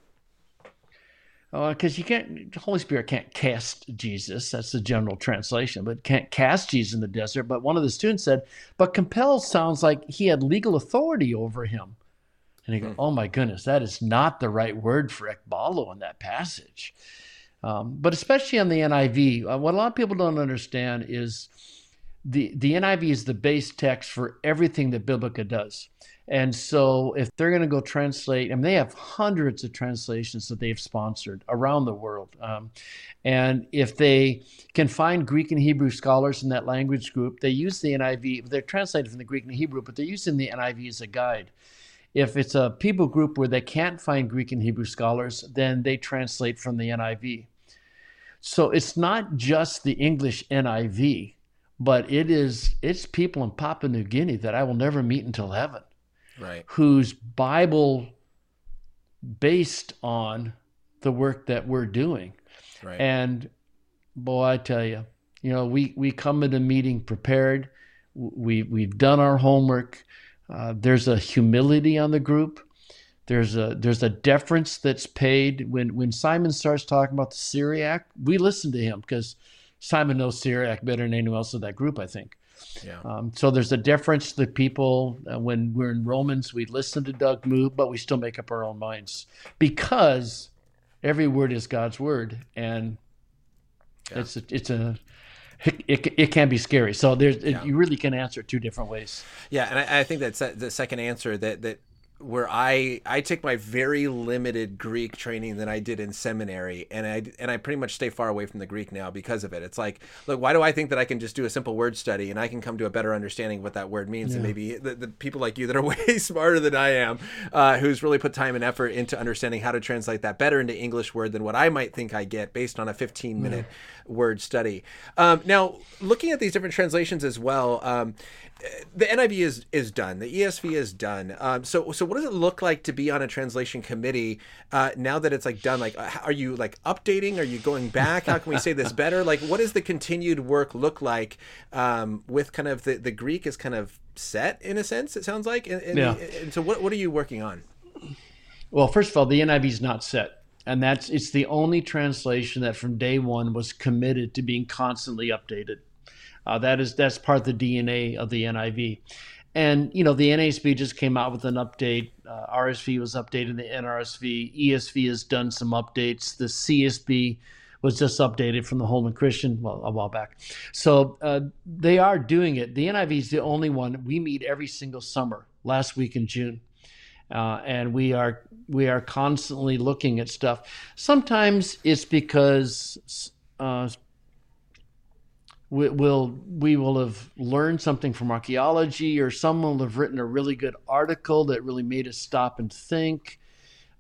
Speaker 2: Because uh, you can't the holy spirit can't cast jesus. That's the general translation but can't cast jesus in the desert. But one of the students said but compel sounds like he had legal authority over him. And he goes hmm. oh my goodness that is not the right word for ekbalo in that passage um, but especially on the niv uh, what a lot of people don't understand is the, the niv is the base text for everything that biblica does and so, if they're going to go translate, I mean, they have hundreds of translations that they've sponsored around the world. Um, and if they can find Greek and Hebrew scholars in that language group, they use the NIV. They're translated from the Greek and Hebrew, but they're using the NIV as a guide. If it's a people group where they can't find Greek and Hebrew scholars, then they translate from the NIV. So it's not just the English NIV, but it is it's people in Papua New Guinea that I will never meet until heaven
Speaker 1: right.
Speaker 2: whose Bible based on the work that we're doing.
Speaker 1: Right.
Speaker 2: And boy, I tell you, you know, we, we come into meeting prepared. We, we've done our homework. Uh, there's a humility on the group. There's a there's a deference that's paid when when Simon starts talking about the Syriac. We listen to him because Simon knows Syriac better than anyone else in that group, I think.
Speaker 1: Yeah.
Speaker 2: Um, so there's a deference to people. Uh, when we're in Romans, we listen to Doug Moo, but we still make up our own minds because every word is God's word, and yeah. it's a, it's a it, it, it, can be scary. So there's yeah. you really can answer two different ways.
Speaker 1: Yeah, and I, I think that's the second answer that that where I I took my very limited Greek training that I did in seminary, and I and I pretty much stay far away from the Greek now because of it. It's like, look, why do I think that I can just do a simple word study and I can come to a better understanding of what that word means? Yeah. And maybe the, the, people like you that are way smarter than I am, uh, who's really put time and effort into understanding how to translate that better into English word than what I might think I get based on a 15 minute yeah. Word study. Um, now, looking at these different translations as well. Um, the NIV is is done. The ESV is done. Um, so so what does it look like to be on a translation committee uh, now that it's like done? Like, are you like updating? Are you going back? How can we say this better? Like, what does the continued work look like um, with kind of the the Greek is kind of set in a sense. It sounds like. And, and, yeah. and so what what are you working on?
Speaker 2: Well, first of all, the NIV is not set and that's it's the only translation that from day one was committed to being constantly updated. Uh, that is that's part of the DNA of the NIV. And you know the NASB just came out with an update. Uh, RSV was updated. The NRSV, ESV has done some updates. The CSB was just updated from the Holman Christian well a while back. So uh, they are doing it. The NIV is the only one we meet every single summer. Last week in June, uh, and we are we are constantly looking at stuff. Sometimes it's because uh, we, will we will have learned something from archaeology, or someone will have written a really good article that really made us stop and think.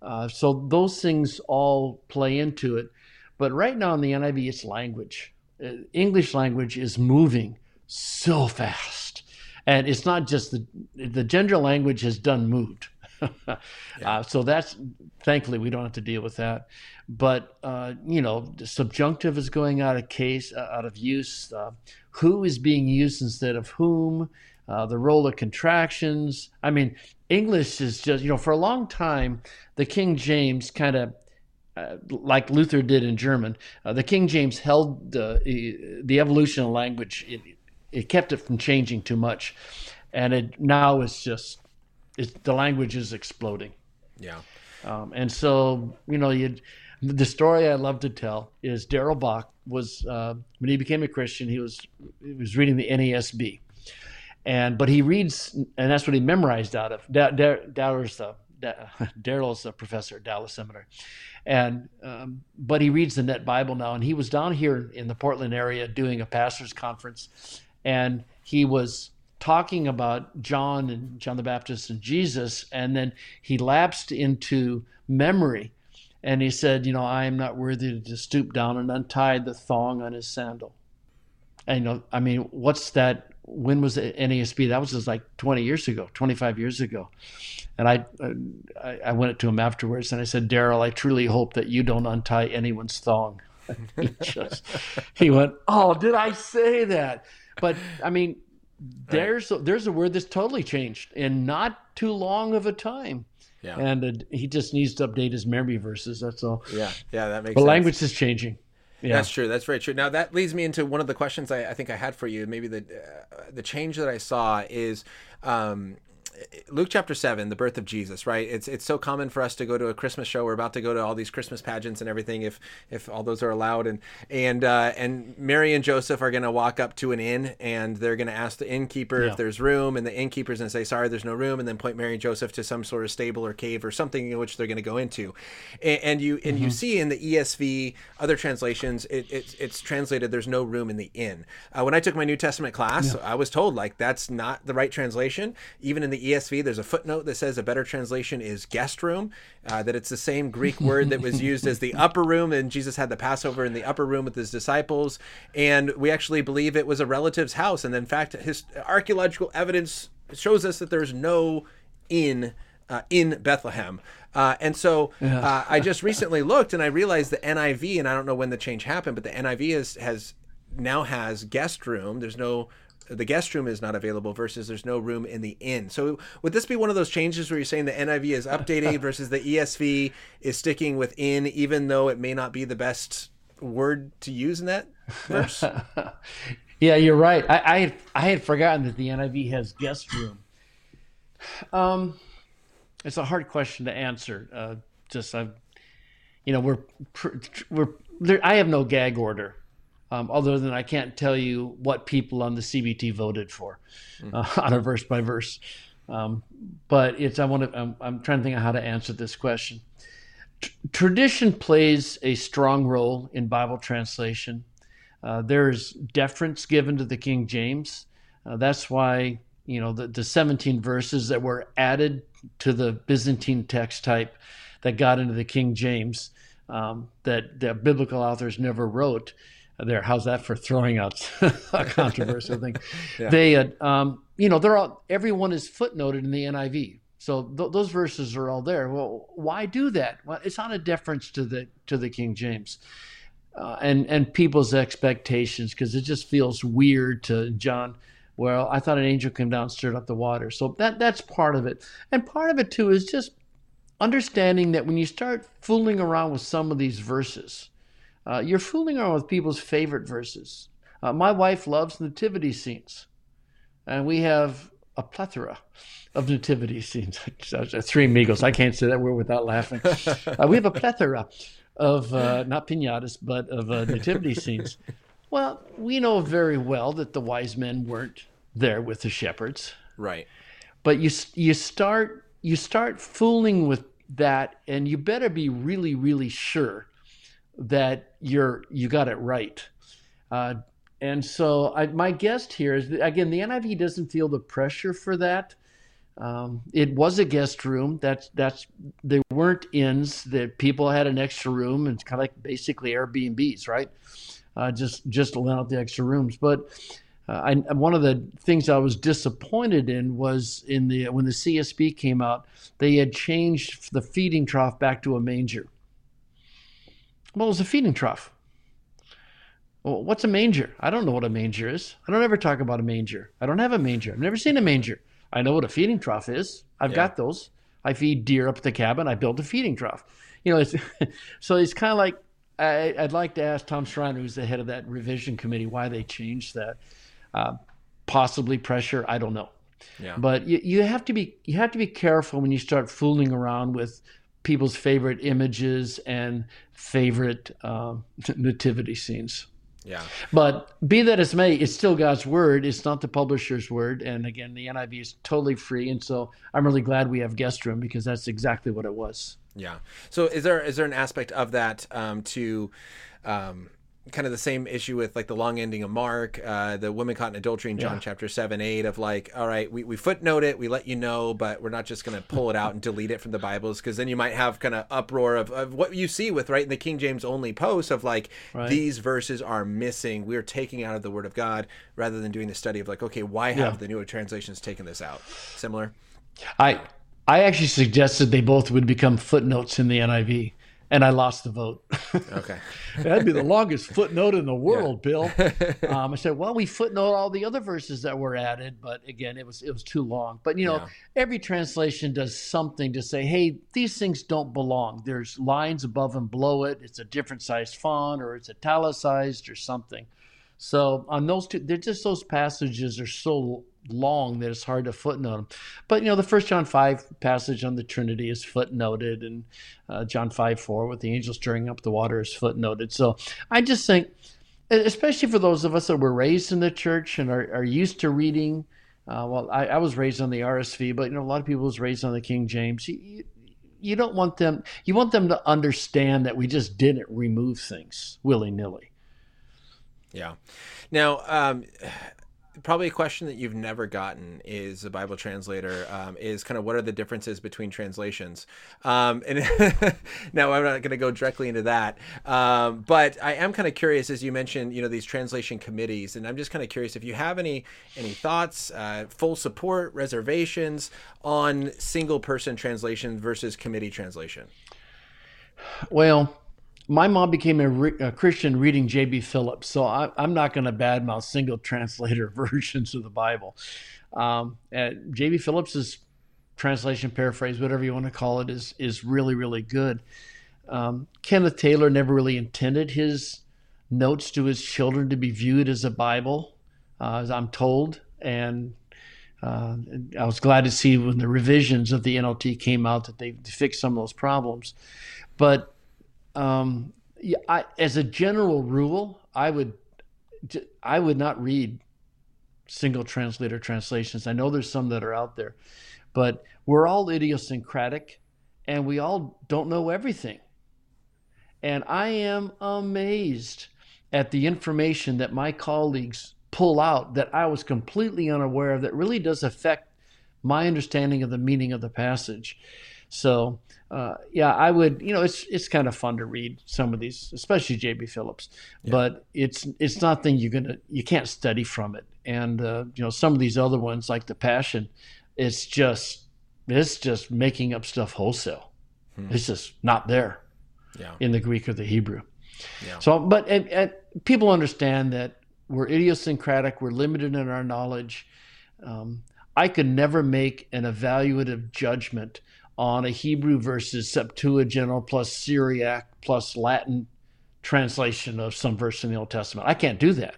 Speaker 2: Uh, so those things all play into it. But right now in the NIV, it's language. Uh, English language is moving so fast, and it's not just the the gender language has done moved. yeah. uh, so that's thankfully we don't have to deal with that but uh, you know, subjunctive is going out of case, uh, out of use. Uh, who is being used instead of whom? Uh, the role of contractions. I mean, English is just you know, for a long time, the King James kind of. Uh, like Luther did in German, uh, the King James held the the evolution of language. It, it kept it from changing too much, and it now is just it, the language is exploding.
Speaker 1: Yeah.
Speaker 2: Um, and so you know you the story I love to tell is Darrell Bock was uh, when he became a Christian, he was he was reading the NASB, and but he reads, and that's what he memorized out of. Darrell's uh, Darrell's a professor at Dallas Seminary, and um, but he reads the Net Bible now, and he was down here in the Portland area doing a pastors conference, and he was talking about John and John the Baptist and Jesus, and then he lapsed into memory, and he said, you know, I am not worthy to stoop down and untie the thong on his sandal. And you know, I mean, what's that? When was the NASB? That was just like 20 years ago, 25 years ago. And I, I, I went to him afterwards and I said, Darrell, I truly hope that you don't untie anyone's thong. he just, he went, oh, did I say that? But I mean, there's a, there's a word that's totally changed in not too long of a time. Yeah. And uh, he just needs to update his memory verses. That's all.
Speaker 1: Yeah. Yeah. That makes
Speaker 2: but
Speaker 1: sense.
Speaker 2: language is changing.
Speaker 1: Yeah. That's true. That's very true. Now that leads me into one of the questions I, I think I had for you. Maybe the uh, the change that I saw is um, Luke chapter seven, the birth of Jesus, right? It's it's so common for us to go to a Christmas show. We're about to go to all these Christmas pageants and everything, if if all those are allowed. And and uh, and Mary and Joseph are going to walk up to an inn, and they're going to ask the innkeeper yeah. if there's room, and the innkeeper's going to say, "Sorry, there's no room," and then point Mary and Joseph to some sort of stable or cave or something in which they're going to go into. And, and you and mm-hmm. you see in the ESV, other translations, it, it, it's translated, "There's no room in the inn." Uh, when I took my New Testament class, yeah. I was told like that's not the right translation. Even in the ESV, there's a footnote that says a better translation is guest room, uh, that it's the same Greek word that was used as the upper room, and Jesus had the Passover in the upper room with his disciples. And we actually believe it was a relative's house. And in fact, his archaeological evidence shows us that there's no inn uh, in Bethlehem. Uh, and so uh, I just recently looked and I realized the NIV, and I don't know when the change happened, but the NIV is, has now has guest room. There's no the guest room is not available versus there's no room in the inn. So would this be one of those changes where you're saying the NIV is updating versus the ESV is sticking with in, even though it may not be the best word to use in that verse?
Speaker 2: yeah, you're right. I, I had, I had forgotten that the NIV has guest room. Um, it's a hard question to answer. Uh, just I, you know, we're we're there, I have no gag order um, other than I can't tell you what people on the CBT voted for mm. uh, on a verse by verse. Um, but it's I want to I'm, I'm, trying to think of how to answer this question. T- tradition plays a strong role in Bible translation. Uh, there's deference given to the King James. Uh, that's why you know the, the 17 verses that were added to the Byzantine text type that got into the King James um, that the biblical authors never wrote there. How's that for throwing out a controversial thing? Yeah. They, uh, um, you know, they're all everyone is footnoted in the NIV, so th- those verses are all there. Well, why do that? Well, it's not a deference to the to the King James. Uh, and and people's expectations because it just feels weird to John. Well, I thought an angel came down, stirred up the water. So that that's part of it, and part of it too is just understanding that when you start fooling around with some of these verses, uh, you're fooling around with people's favorite verses. Uh, my wife loves nativity scenes, and we have a plethora of nativity scenes. Three amigos. I can't say that word without laughing. Uh, we have a plethora of uh, not pinatas, but of uh, nativity scenes. Well, we know very well that the wise men weren't there with the shepherds.
Speaker 1: Right.
Speaker 2: But you you start you start fooling with that, and you better be really really sure that you're you got it right. Uh, and so I, my guest here is again the NIV doesn't feel the pressure for that. Um, it was a guest room. That's that's they weren't inns. That people had an extra room and kind of like basically Airbnbs, right? Uh, just just out the extra rooms. But uh, I, one of the things I was disappointed in was in the when the CSB came out, they had changed the feeding trough back to a manger. Well, it's a feeding trough. Well, what's a manger? I don't know what a manger is. I don't ever talk about a manger. I don't have a manger. I've never seen a manger. I know what a feeding trough is. I've yeah. got those. I feed deer up at the cabin. I built a feeding trough. You know, it's, so it's kind of like I, would like to ask Tom Schreiner, who's the head of that revision committee, why they changed that. Uh, possibly pressure. I don't know. Yeah. But you, you have to be you have to be careful when you start fooling around with people's favorite images and favorite uh, nativity scenes.
Speaker 1: Yeah.
Speaker 2: But be that as may, it's still God's word. It's not the publisher's word. And again, the NIV is totally free. And so I'm really glad we have guest room because that's exactly what it was.
Speaker 1: Yeah. So is there is there an aspect of that um, to um, kind of the same issue with like the long ending of Mark, uh, the women caught in adultery in John yeah. chapter seven, eight of like, all right, we, we footnote it, we let you know, but we're not just going to pull it out and delete it from the Bibles because then you might have kind of uproar of, of what you see with right in the King James only post of like right. these verses are missing. We're taking out of the Word of God rather than doing the study of like, okay, why have yeah. the newer translations taken this out? Similar.
Speaker 2: I I actually suggested they both would become footnotes in the NIV and I lost the vote.
Speaker 1: Okay.
Speaker 2: That'd be the longest footnote in the world, yeah. Bill. Um, I said, well, we footnote all the other verses that were added, but again, it was it was too long. But you know, yeah. every translation does something to say, hey, these things don't belong. There's lines above and below it. It's a different sized font, or it's italicized, or something. So on those two, they're just those passages are so long that it's hard to footnote them. But you know, the First John five passage on the Trinity is footnoted, and uh, John five four with the angel stirring up the water is footnoted. So I just think, especially for those of us that were raised in the church and are, are used to reading. Uh, well, I, I, was raised on the RSV, but you know, a lot of people was raised on the King James. You, you don't want them. You want them to understand that we just didn't remove things willy nilly.
Speaker 1: Yeah. Now, um, probably a question that you've never gotten is a Bible translator um, is kind of what are the differences between translations? Um, and now I'm not going to go directly into that, um, but I am kind of curious as you mentioned, you know, these translation committees, and I'm just kind of curious if you have any any thoughts, uh, full support, reservations on single person translation versus committee translation.
Speaker 2: Well, my mom became a, re- a Christian reading J.B. Phillips, so I, am not going to badmouth single translator versions of the Bible. Um, J.B. Phillips's translation, paraphrase, whatever you want to call it, is is really really good. Um, Kenneth Taylor never really intended his notes to his children to be viewed as a Bible, uh, as I'm told, and uh, I was glad to see when the revisions of the NLT came out that they fixed some of those problems. But um, yeah, I, as a general rule, I would I would not read single translator translations. I know there's some that are out there, but we're all idiosyncratic and we all don't know everything. And I am amazed at the information that my colleagues pull out that I was completely unaware of that really does affect my understanding of the meaning of the passage. So uh, yeah, I would. You know, it's it's kind of fun to read some of these, especially J.B. Phillips, yeah. but it's it's nothing you're gonna you can't study from it. And uh, you know, some of these other ones like the Passion, it's just it's just making up stuff wholesale. Hmm. It's just not there yeah. in the Greek or the Hebrew. Yeah. So, but and, and people understand that we're idiosyncratic, we're limited in our knowledge. Um, I could never make an evaluative judgment on a Hebrew versus Septuagint plus Syriac plus Latin translation of some verse in the Old Testament. I can't do that.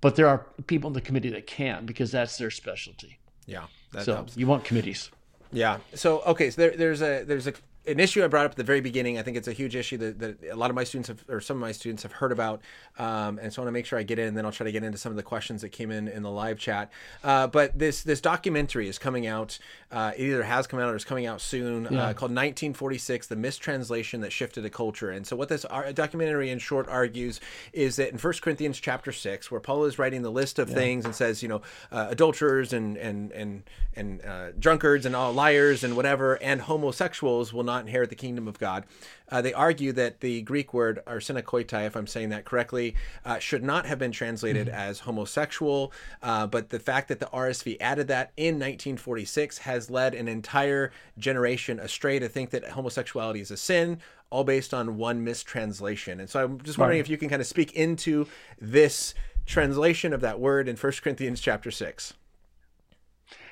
Speaker 2: But there are people in the committee that can because that's their specialty.
Speaker 1: Yeah.
Speaker 2: so helps. you want committees.
Speaker 1: Yeah. So okay, so there, there's a there's a an issue I brought up at the very beginning. I think it's a huge issue that, that a lot of my students have, or some of my students have heard about, um, and so I want to make sure I get in. And then I'll try to get into some of the questions that came in in the live chat. Uh, but this this documentary is coming out. Uh, it either has come out or is coming out soon. Uh, yeah. Uh, called 1946: The Mistranslation That Shifted a Culture. And so what this documentary, in short, argues is that in 1 Corinthians chapter six, where Paul is writing the list of yeah. things and says, you know, uh, adulterers and and and and uh, drunkards and all liars and whatever, and homosexuals will not not inherit the kingdom of God. Uh, they argue that the Greek word arsenokoitai, if I'm saying that correctly, uh, should not have been translated mm-hmm. as homosexual. Uh, but the fact that the RSV added that in 1946 has led an entire generation astray to think that homosexuality is a sin, all based on one mistranslation. And so I'm just wondering right. if you can kind of speak into this translation of that word in 1 Corinthians chapter 6.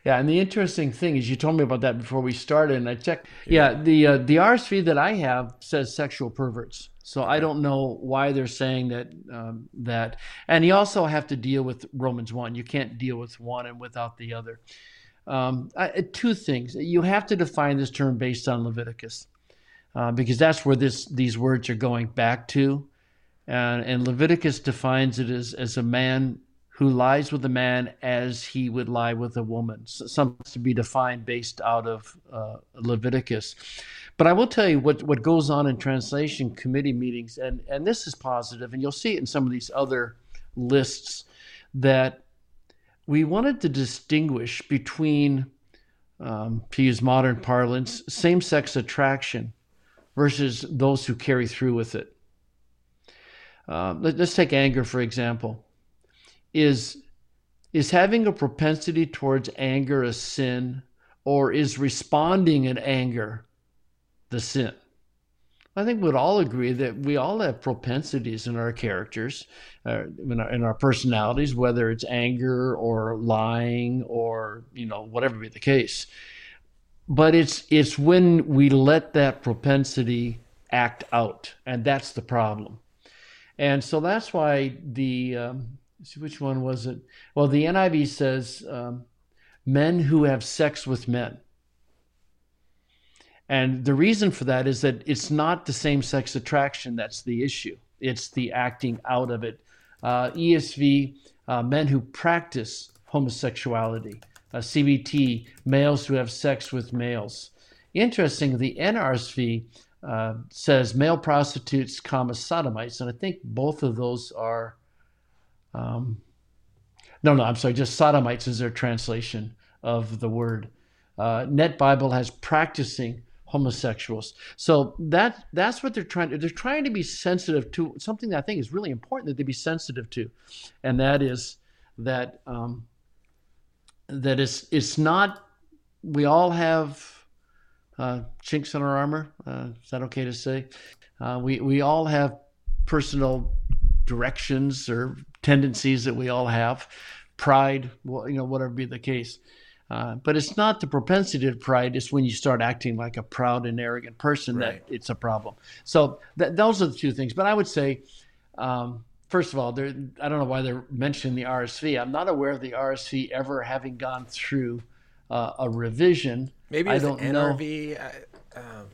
Speaker 2: Yeah, and the interesting thing is, you told me about that before we started, and I checked. Yeah, yeah the uh, the RSV that I have says sexual perverts, so I don't know why they're saying that. Um, that, and you also have to deal with Romans one. You can't deal with one and without the other. Um, I, two things: you have to define this term based on Leviticus, uh, because that's where this these words are going back to. and, and Leviticus defines it as as a man who lies with a man as he would lie with a woman. So something to be defined based out of uh, Leviticus. But I will tell you what, what goes on in translation committee meetings, and, and this is positive, and you'll see it in some of these other lists, that we wanted to distinguish between, um, to use modern parlance, same sex attraction versus those who carry through with it. Uh, let, us take anger, for example. Is, is having a propensity towards anger a sin, or is responding in anger the sin. I think we'd all agree that we all have propensities in our characters, uh, in, our, in, our, personalities, whether it's anger or lying or you know whatever be the case. But it's it's when we let that propensity act out, and that's the problem. And so that's why the um, see which one was it? Well, the NIV says um, men who have sex with men. And the reason for that is that it's not the same sex attraction that's the issue, it's the acting out of it. Uh, ESV, uh, men who practice homosexuality. Uh, CBT, males who have sex with males. Interesting, the NRSV uh, says male prostitutes, comma, sodomites, and I think both of those are. Um, no, no, I'm sorry, just sodomites is their translation of the word. Uh, Net Bible has practicing homosexuals. So that that's what they're trying to they're trying to be sensitive to something that I think is really important that they be sensitive to, and that is that um, that it's it's not we all have uh, chinks in our armor. Uh, is that okay to say? Uh, we we all have personal directions or tendencies that we all have, pride, well, you know, whatever be the case. Uh, but it's not the propensity to pride. It's when you start acting like a proud and arrogant person right. that it's a problem. So th- those are the two things. But I would say, um, first of all, I don't know why they're mentioning the RSV. I'm not aware of the RSV ever having gone through uh, a revision.
Speaker 1: Maybe
Speaker 2: I
Speaker 1: don't NRV. Know. Uh, um,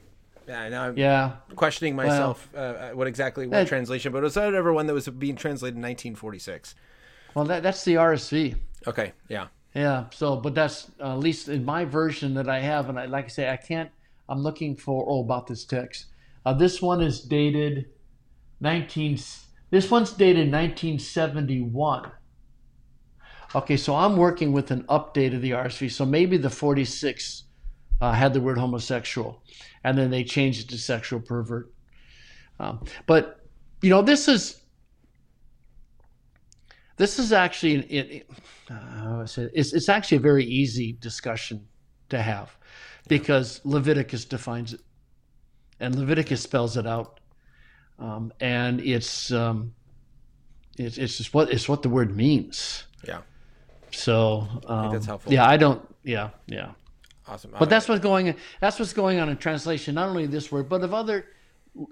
Speaker 1: yeah, now I'm yeah. questioning myself well, uh, what exactly what that, translation, but it was whatever one that was being translated in 1946.
Speaker 2: Well, that, that's the RSV.
Speaker 1: Okay, yeah.
Speaker 2: Yeah. So, but that's uh, at least in my version that I have, and I like I say, I can't. I'm looking for oh about this text. Uh, this one is dated 19. This one's dated 1971. Okay, so I'm working with an update of the RSV. So maybe the 46 uh, had the word homosexual, and then they changed it to sexual pervert. Um, but you know, this is this is actually it, it, uh, it's, it's actually a very easy discussion to have because Leviticus defines it and Leviticus spells it out. Um, and it's, um, it's, it's just what, it's what the word means.
Speaker 1: Yeah.
Speaker 2: So,
Speaker 1: um, that's helpful.
Speaker 2: Yeah, I don't, yeah, yeah.
Speaker 1: Awesome.
Speaker 2: But that's what's going, that's what's going on in translation, not only this word, but of other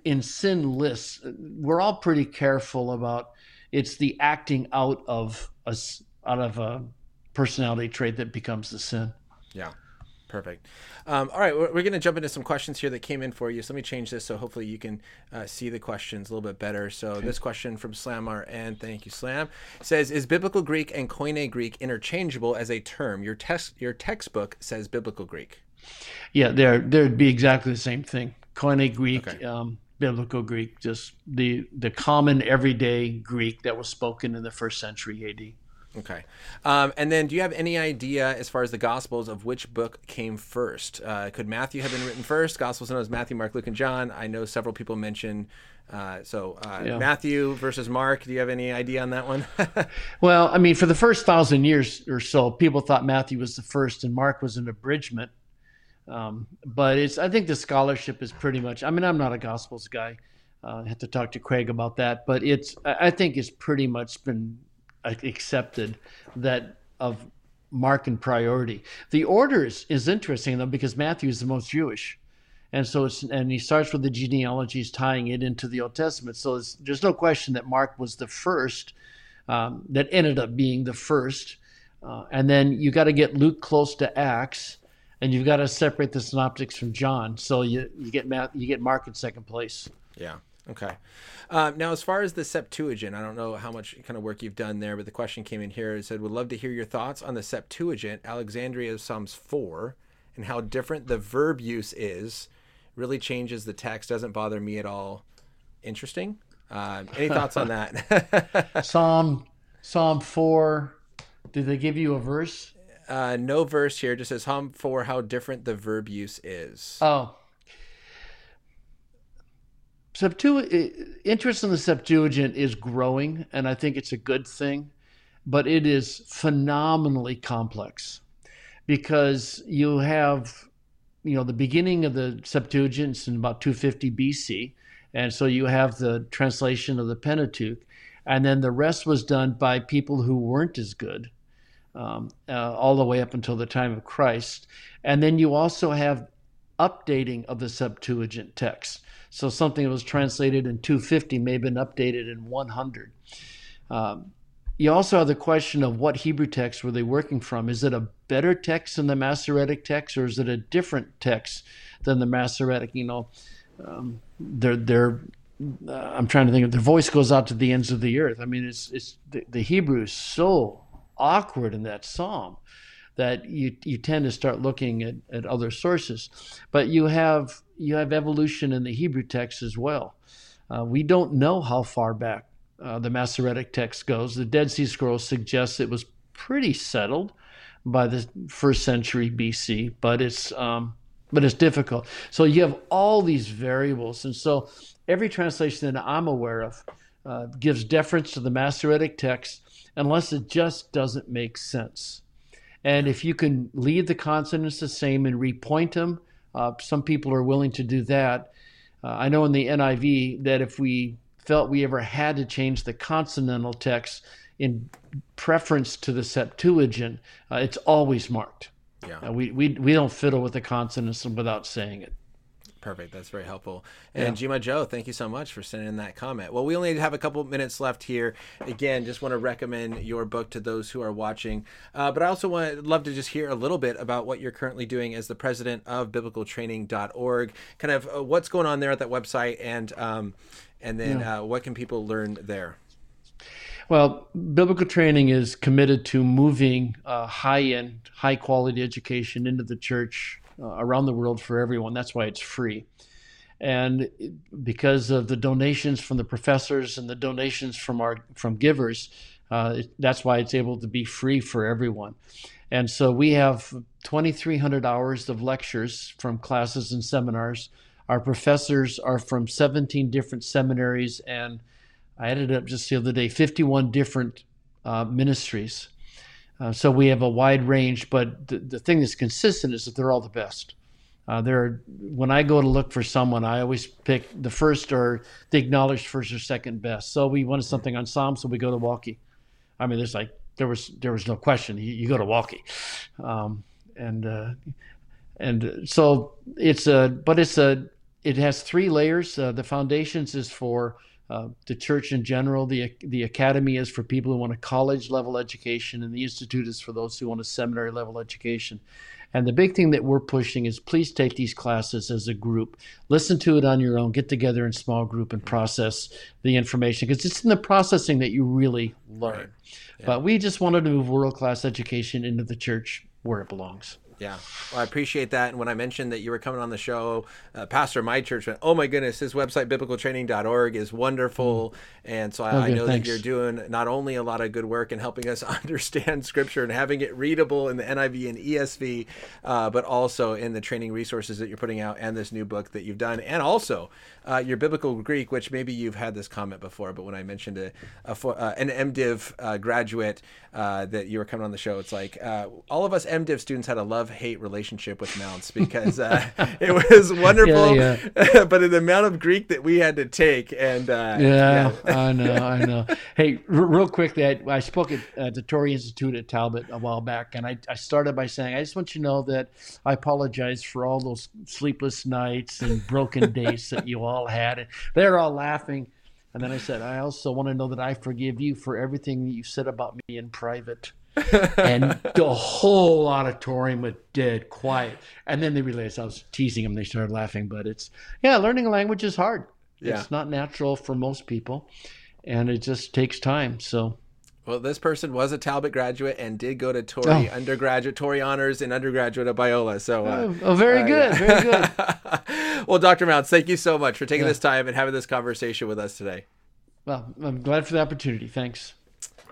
Speaker 2: in sin lists. We're all pretty careful about, it's the acting out of a, out of a personality trait that becomes the sin.
Speaker 1: Yeah. Perfect. Um, all right, we're, we're going to jump into some questions here that came in for you. So let me change this so hopefully you can uh, see the questions a little bit better. So okay. this question from Slamar, and thank you, Slam, says: Is Biblical Greek and Koine Greek interchangeable as a term? Your test, your textbook says Biblical Greek.
Speaker 2: Yeah, there there'd be exactly the same thing. Koine Greek, okay. um, Biblical Greek, just the the common everyday Greek that was spoken in the first century AD.
Speaker 1: Okay. Um, and then do you have any idea, as far as the Gospels, of which book came first? Uh, could Matthew have been written first? Gospels known as Matthew, Mark, Luke, and John. I know several people mention. Uh, so uh, yeah. Matthew versus Mark. Do you have any idea on that one?
Speaker 2: well, I mean, for the first thousand years or so, people thought Matthew was the first and Mark was an abridgment. Um, but it's I think the scholarship is pretty much. I mean, I'm not a Gospels guy. Uh, I have to talk to Craig about that, but it's I think it's pretty much been accepted that of Markan priority. The order is, is interesting though because Matthew is the most Jewish, and so it's and he starts with the genealogies tying it into the Old Testament. So there's no question that Mark was the first um, that ended up being the first, uh, and then you got to get Luke close to Acts, and you've got to separate the synoptics from John. So you you get Matt, you get Mark in second place.
Speaker 1: Yeah. Okay. Um, now, as far as the Septuagint, I don't know how much kind of work you've done there, but the question came in here. It said, "Would love to hear your thoughts on the Septuagint, Alexandria Psalms four, and how different the verb use is. Really changes the text. Doesn't bother me at all. Interesting. Uh, any thoughts on that?
Speaker 2: Psalm Psalm four. Did they give you a verse?
Speaker 1: Uh, no verse here. Just says Psalm four. How different the verb use is.
Speaker 2: Oh. Septu- interest in the Septuagint is growing, and I think it's a good thing, but it is phenomenally complex because you have, you know, the beginning of the Septuagint in about 250 BC, and so you have the translation of the Pentateuch, and then the rest was done by people who weren't as good. Um, uh, all the way up until the time of Christ. And then you also have updating of the Septuagint text. So something that was translated in 250 may have been updated in 100. Um, you also have the question of what Hebrew text were they working from? Is it a better text than the Masoretic text, or is it a different text than the Masoretic? You know, um, they're they're. Uh, I'm trying to think of their voice goes out to the ends of the earth. I mean, it's it's the, the Hebrew is so awkward in that psalm that you you tend to start looking at, at other sources. But you have you have evolution in the Hebrew text as well. Uh, we don't know how far back uh, the Masoretic text goes. The Dead Sea Scrolls suggests it was pretty settled by the first century BC, but it's um, but it's difficult. So you have all these variables, and so every translation that I'm aware of uh, gives deference to the Masoretic text unless it just doesn't make sense. And if you can leave the consonants the same and repoint them, uh, some people are willing to do that. Uh, I know in the NIV that if we felt we ever had to change the consonantal text in preference to the Septuagint, uh, it's always marked. Yeah. Uh, we, we, we don't fiddle with the consonants without saying it.
Speaker 1: Perfect. That's very helpful. And yeah. Jima Joe, thank you so much for sending in that comment. Well, we only have a couple minutes left here. Again, just want to recommend your book to those who are watching. Uh, but I also want to, love to just hear a little bit about what you're currently doing as the president of biblicaltraining.org. Kind of uh, what's going on there at that website, and um, and then yeah. uh, what can people learn there.
Speaker 2: Well, biblical training is committed to moving uh, high end, high quality education into the church uh, around the world for everyone. That's why it's free. And because of the donations from the professors and the donations from our from givers, uh, that's why it's able to be free for everyone. And so we have 2,300 hours of lectures from classes and seminars. Our professors are from 17 different seminaries, and I added up just the other day 51 different uh, ministries. Uh, so we have a wide range, but the, the thing that's consistent is that they're all the best. Uh, there, when I go to look for someone, I always pick the first or the acknowledged first or second best. So we wanted something on Psalm, so we go to Waltke. I mean, there's like there was there was no question. You, you go to Waltke, um, and uh, and so it's a but it's a it has three layers. Uh, the foundations is for uh, the church in general. The, the academy is for people who want a college level education, and the institute is for those who want a seminary level education. And the big thing that we're pushing is please take these classes as a group. Listen to it on your own, get together in small group and process the information because it's in the processing that you really learn. Right. Yeah. But we just wanted to move world class education into the church where it belongs.
Speaker 1: Yeah, well, I appreciate that. And when I mentioned that you were coming on the show, uh, Pastor of my church went, "Oh my goodness, his website biblicaltraining.org is wonderful." Mm. And so I, okay, I know thanks. that you're doing not only a lot of good work in helping us understand Scripture and having it readable in the NIV and ESV, uh, but also in the training resources that you're putting out and this new book that you've done, and also uh, your biblical Greek, which maybe you've had this comment before, but when I mentioned a, a uh, an MDiv uh, graduate uh, that you were coming on the show, it's like all of us MDiv students had a love love hate relationship with Mounce because uh, it was wonderful, yeah, yeah. but the amount of Greek that we had to take, and uh,
Speaker 2: yeah, yeah, I know, I know. Hey, r- real quickly, I, I spoke at uh, the Torrey Institute at Talbot a while back, and I, I started by saying, I just want you to know that I apologize for all those sleepless nights and broken days that you all had. And they're all laughing. And then I said, I also want to know that I forgive you for everything you said about me in private and the whole auditorium was dead quiet. And then they realized I was teasing them. They started laughing. But it's, yeah, learning a language is hard. Yeah. It's not natural for most people, and it just takes time. So.
Speaker 1: Well, this person was a Talbot graduate and did go to Torrey oh. undergraduate, Torrey honors and undergraduate at Biola. So, uh,
Speaker 2: oh, oh, very uh, good, yeah. very good.
Speaker 1: well, Dr. Mounce, thank you so much for taking yeah. this time and having this conversation with us today.
Speaker 2: Well, I'm glad for the opportunity. Thanks.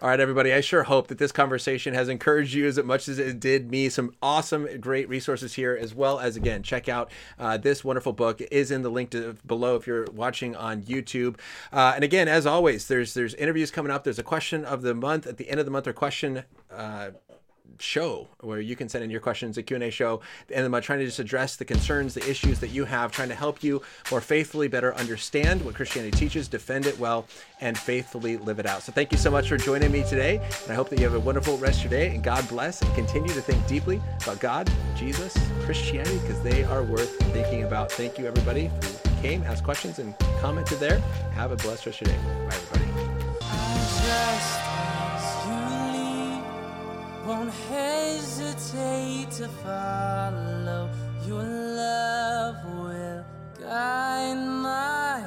Speaker 1: All right, everybody. I sure hope that this conversation has encouraged you as much as it did me. Some awesome, great resources here, as well as again, check out uh, this wonderful book. It is in the link to, below if you're watching on YouTube. Uh, and again, as always, there's there's interviews coming up. There's a question of the month at the end of the month, or question. Uh, show where you can send in your questions, a Q&A show, and I'm trying to just address the concerns, the issues that you have, trying to help you more faithfully better understand what Christianity teaches, defend it well, and faithfully live it out. So thank you so much for joining me today, and I hope that you have a wonderful rest of your day, and God bless, and continue to think deeply about God, Jesus, Christianity, because they are worth thinking about. Thank you, everybody, who came, asked questions, and commented there. Have a blessed rest of your day. Bye, everybody won't hesitate to follow. Your love will guide my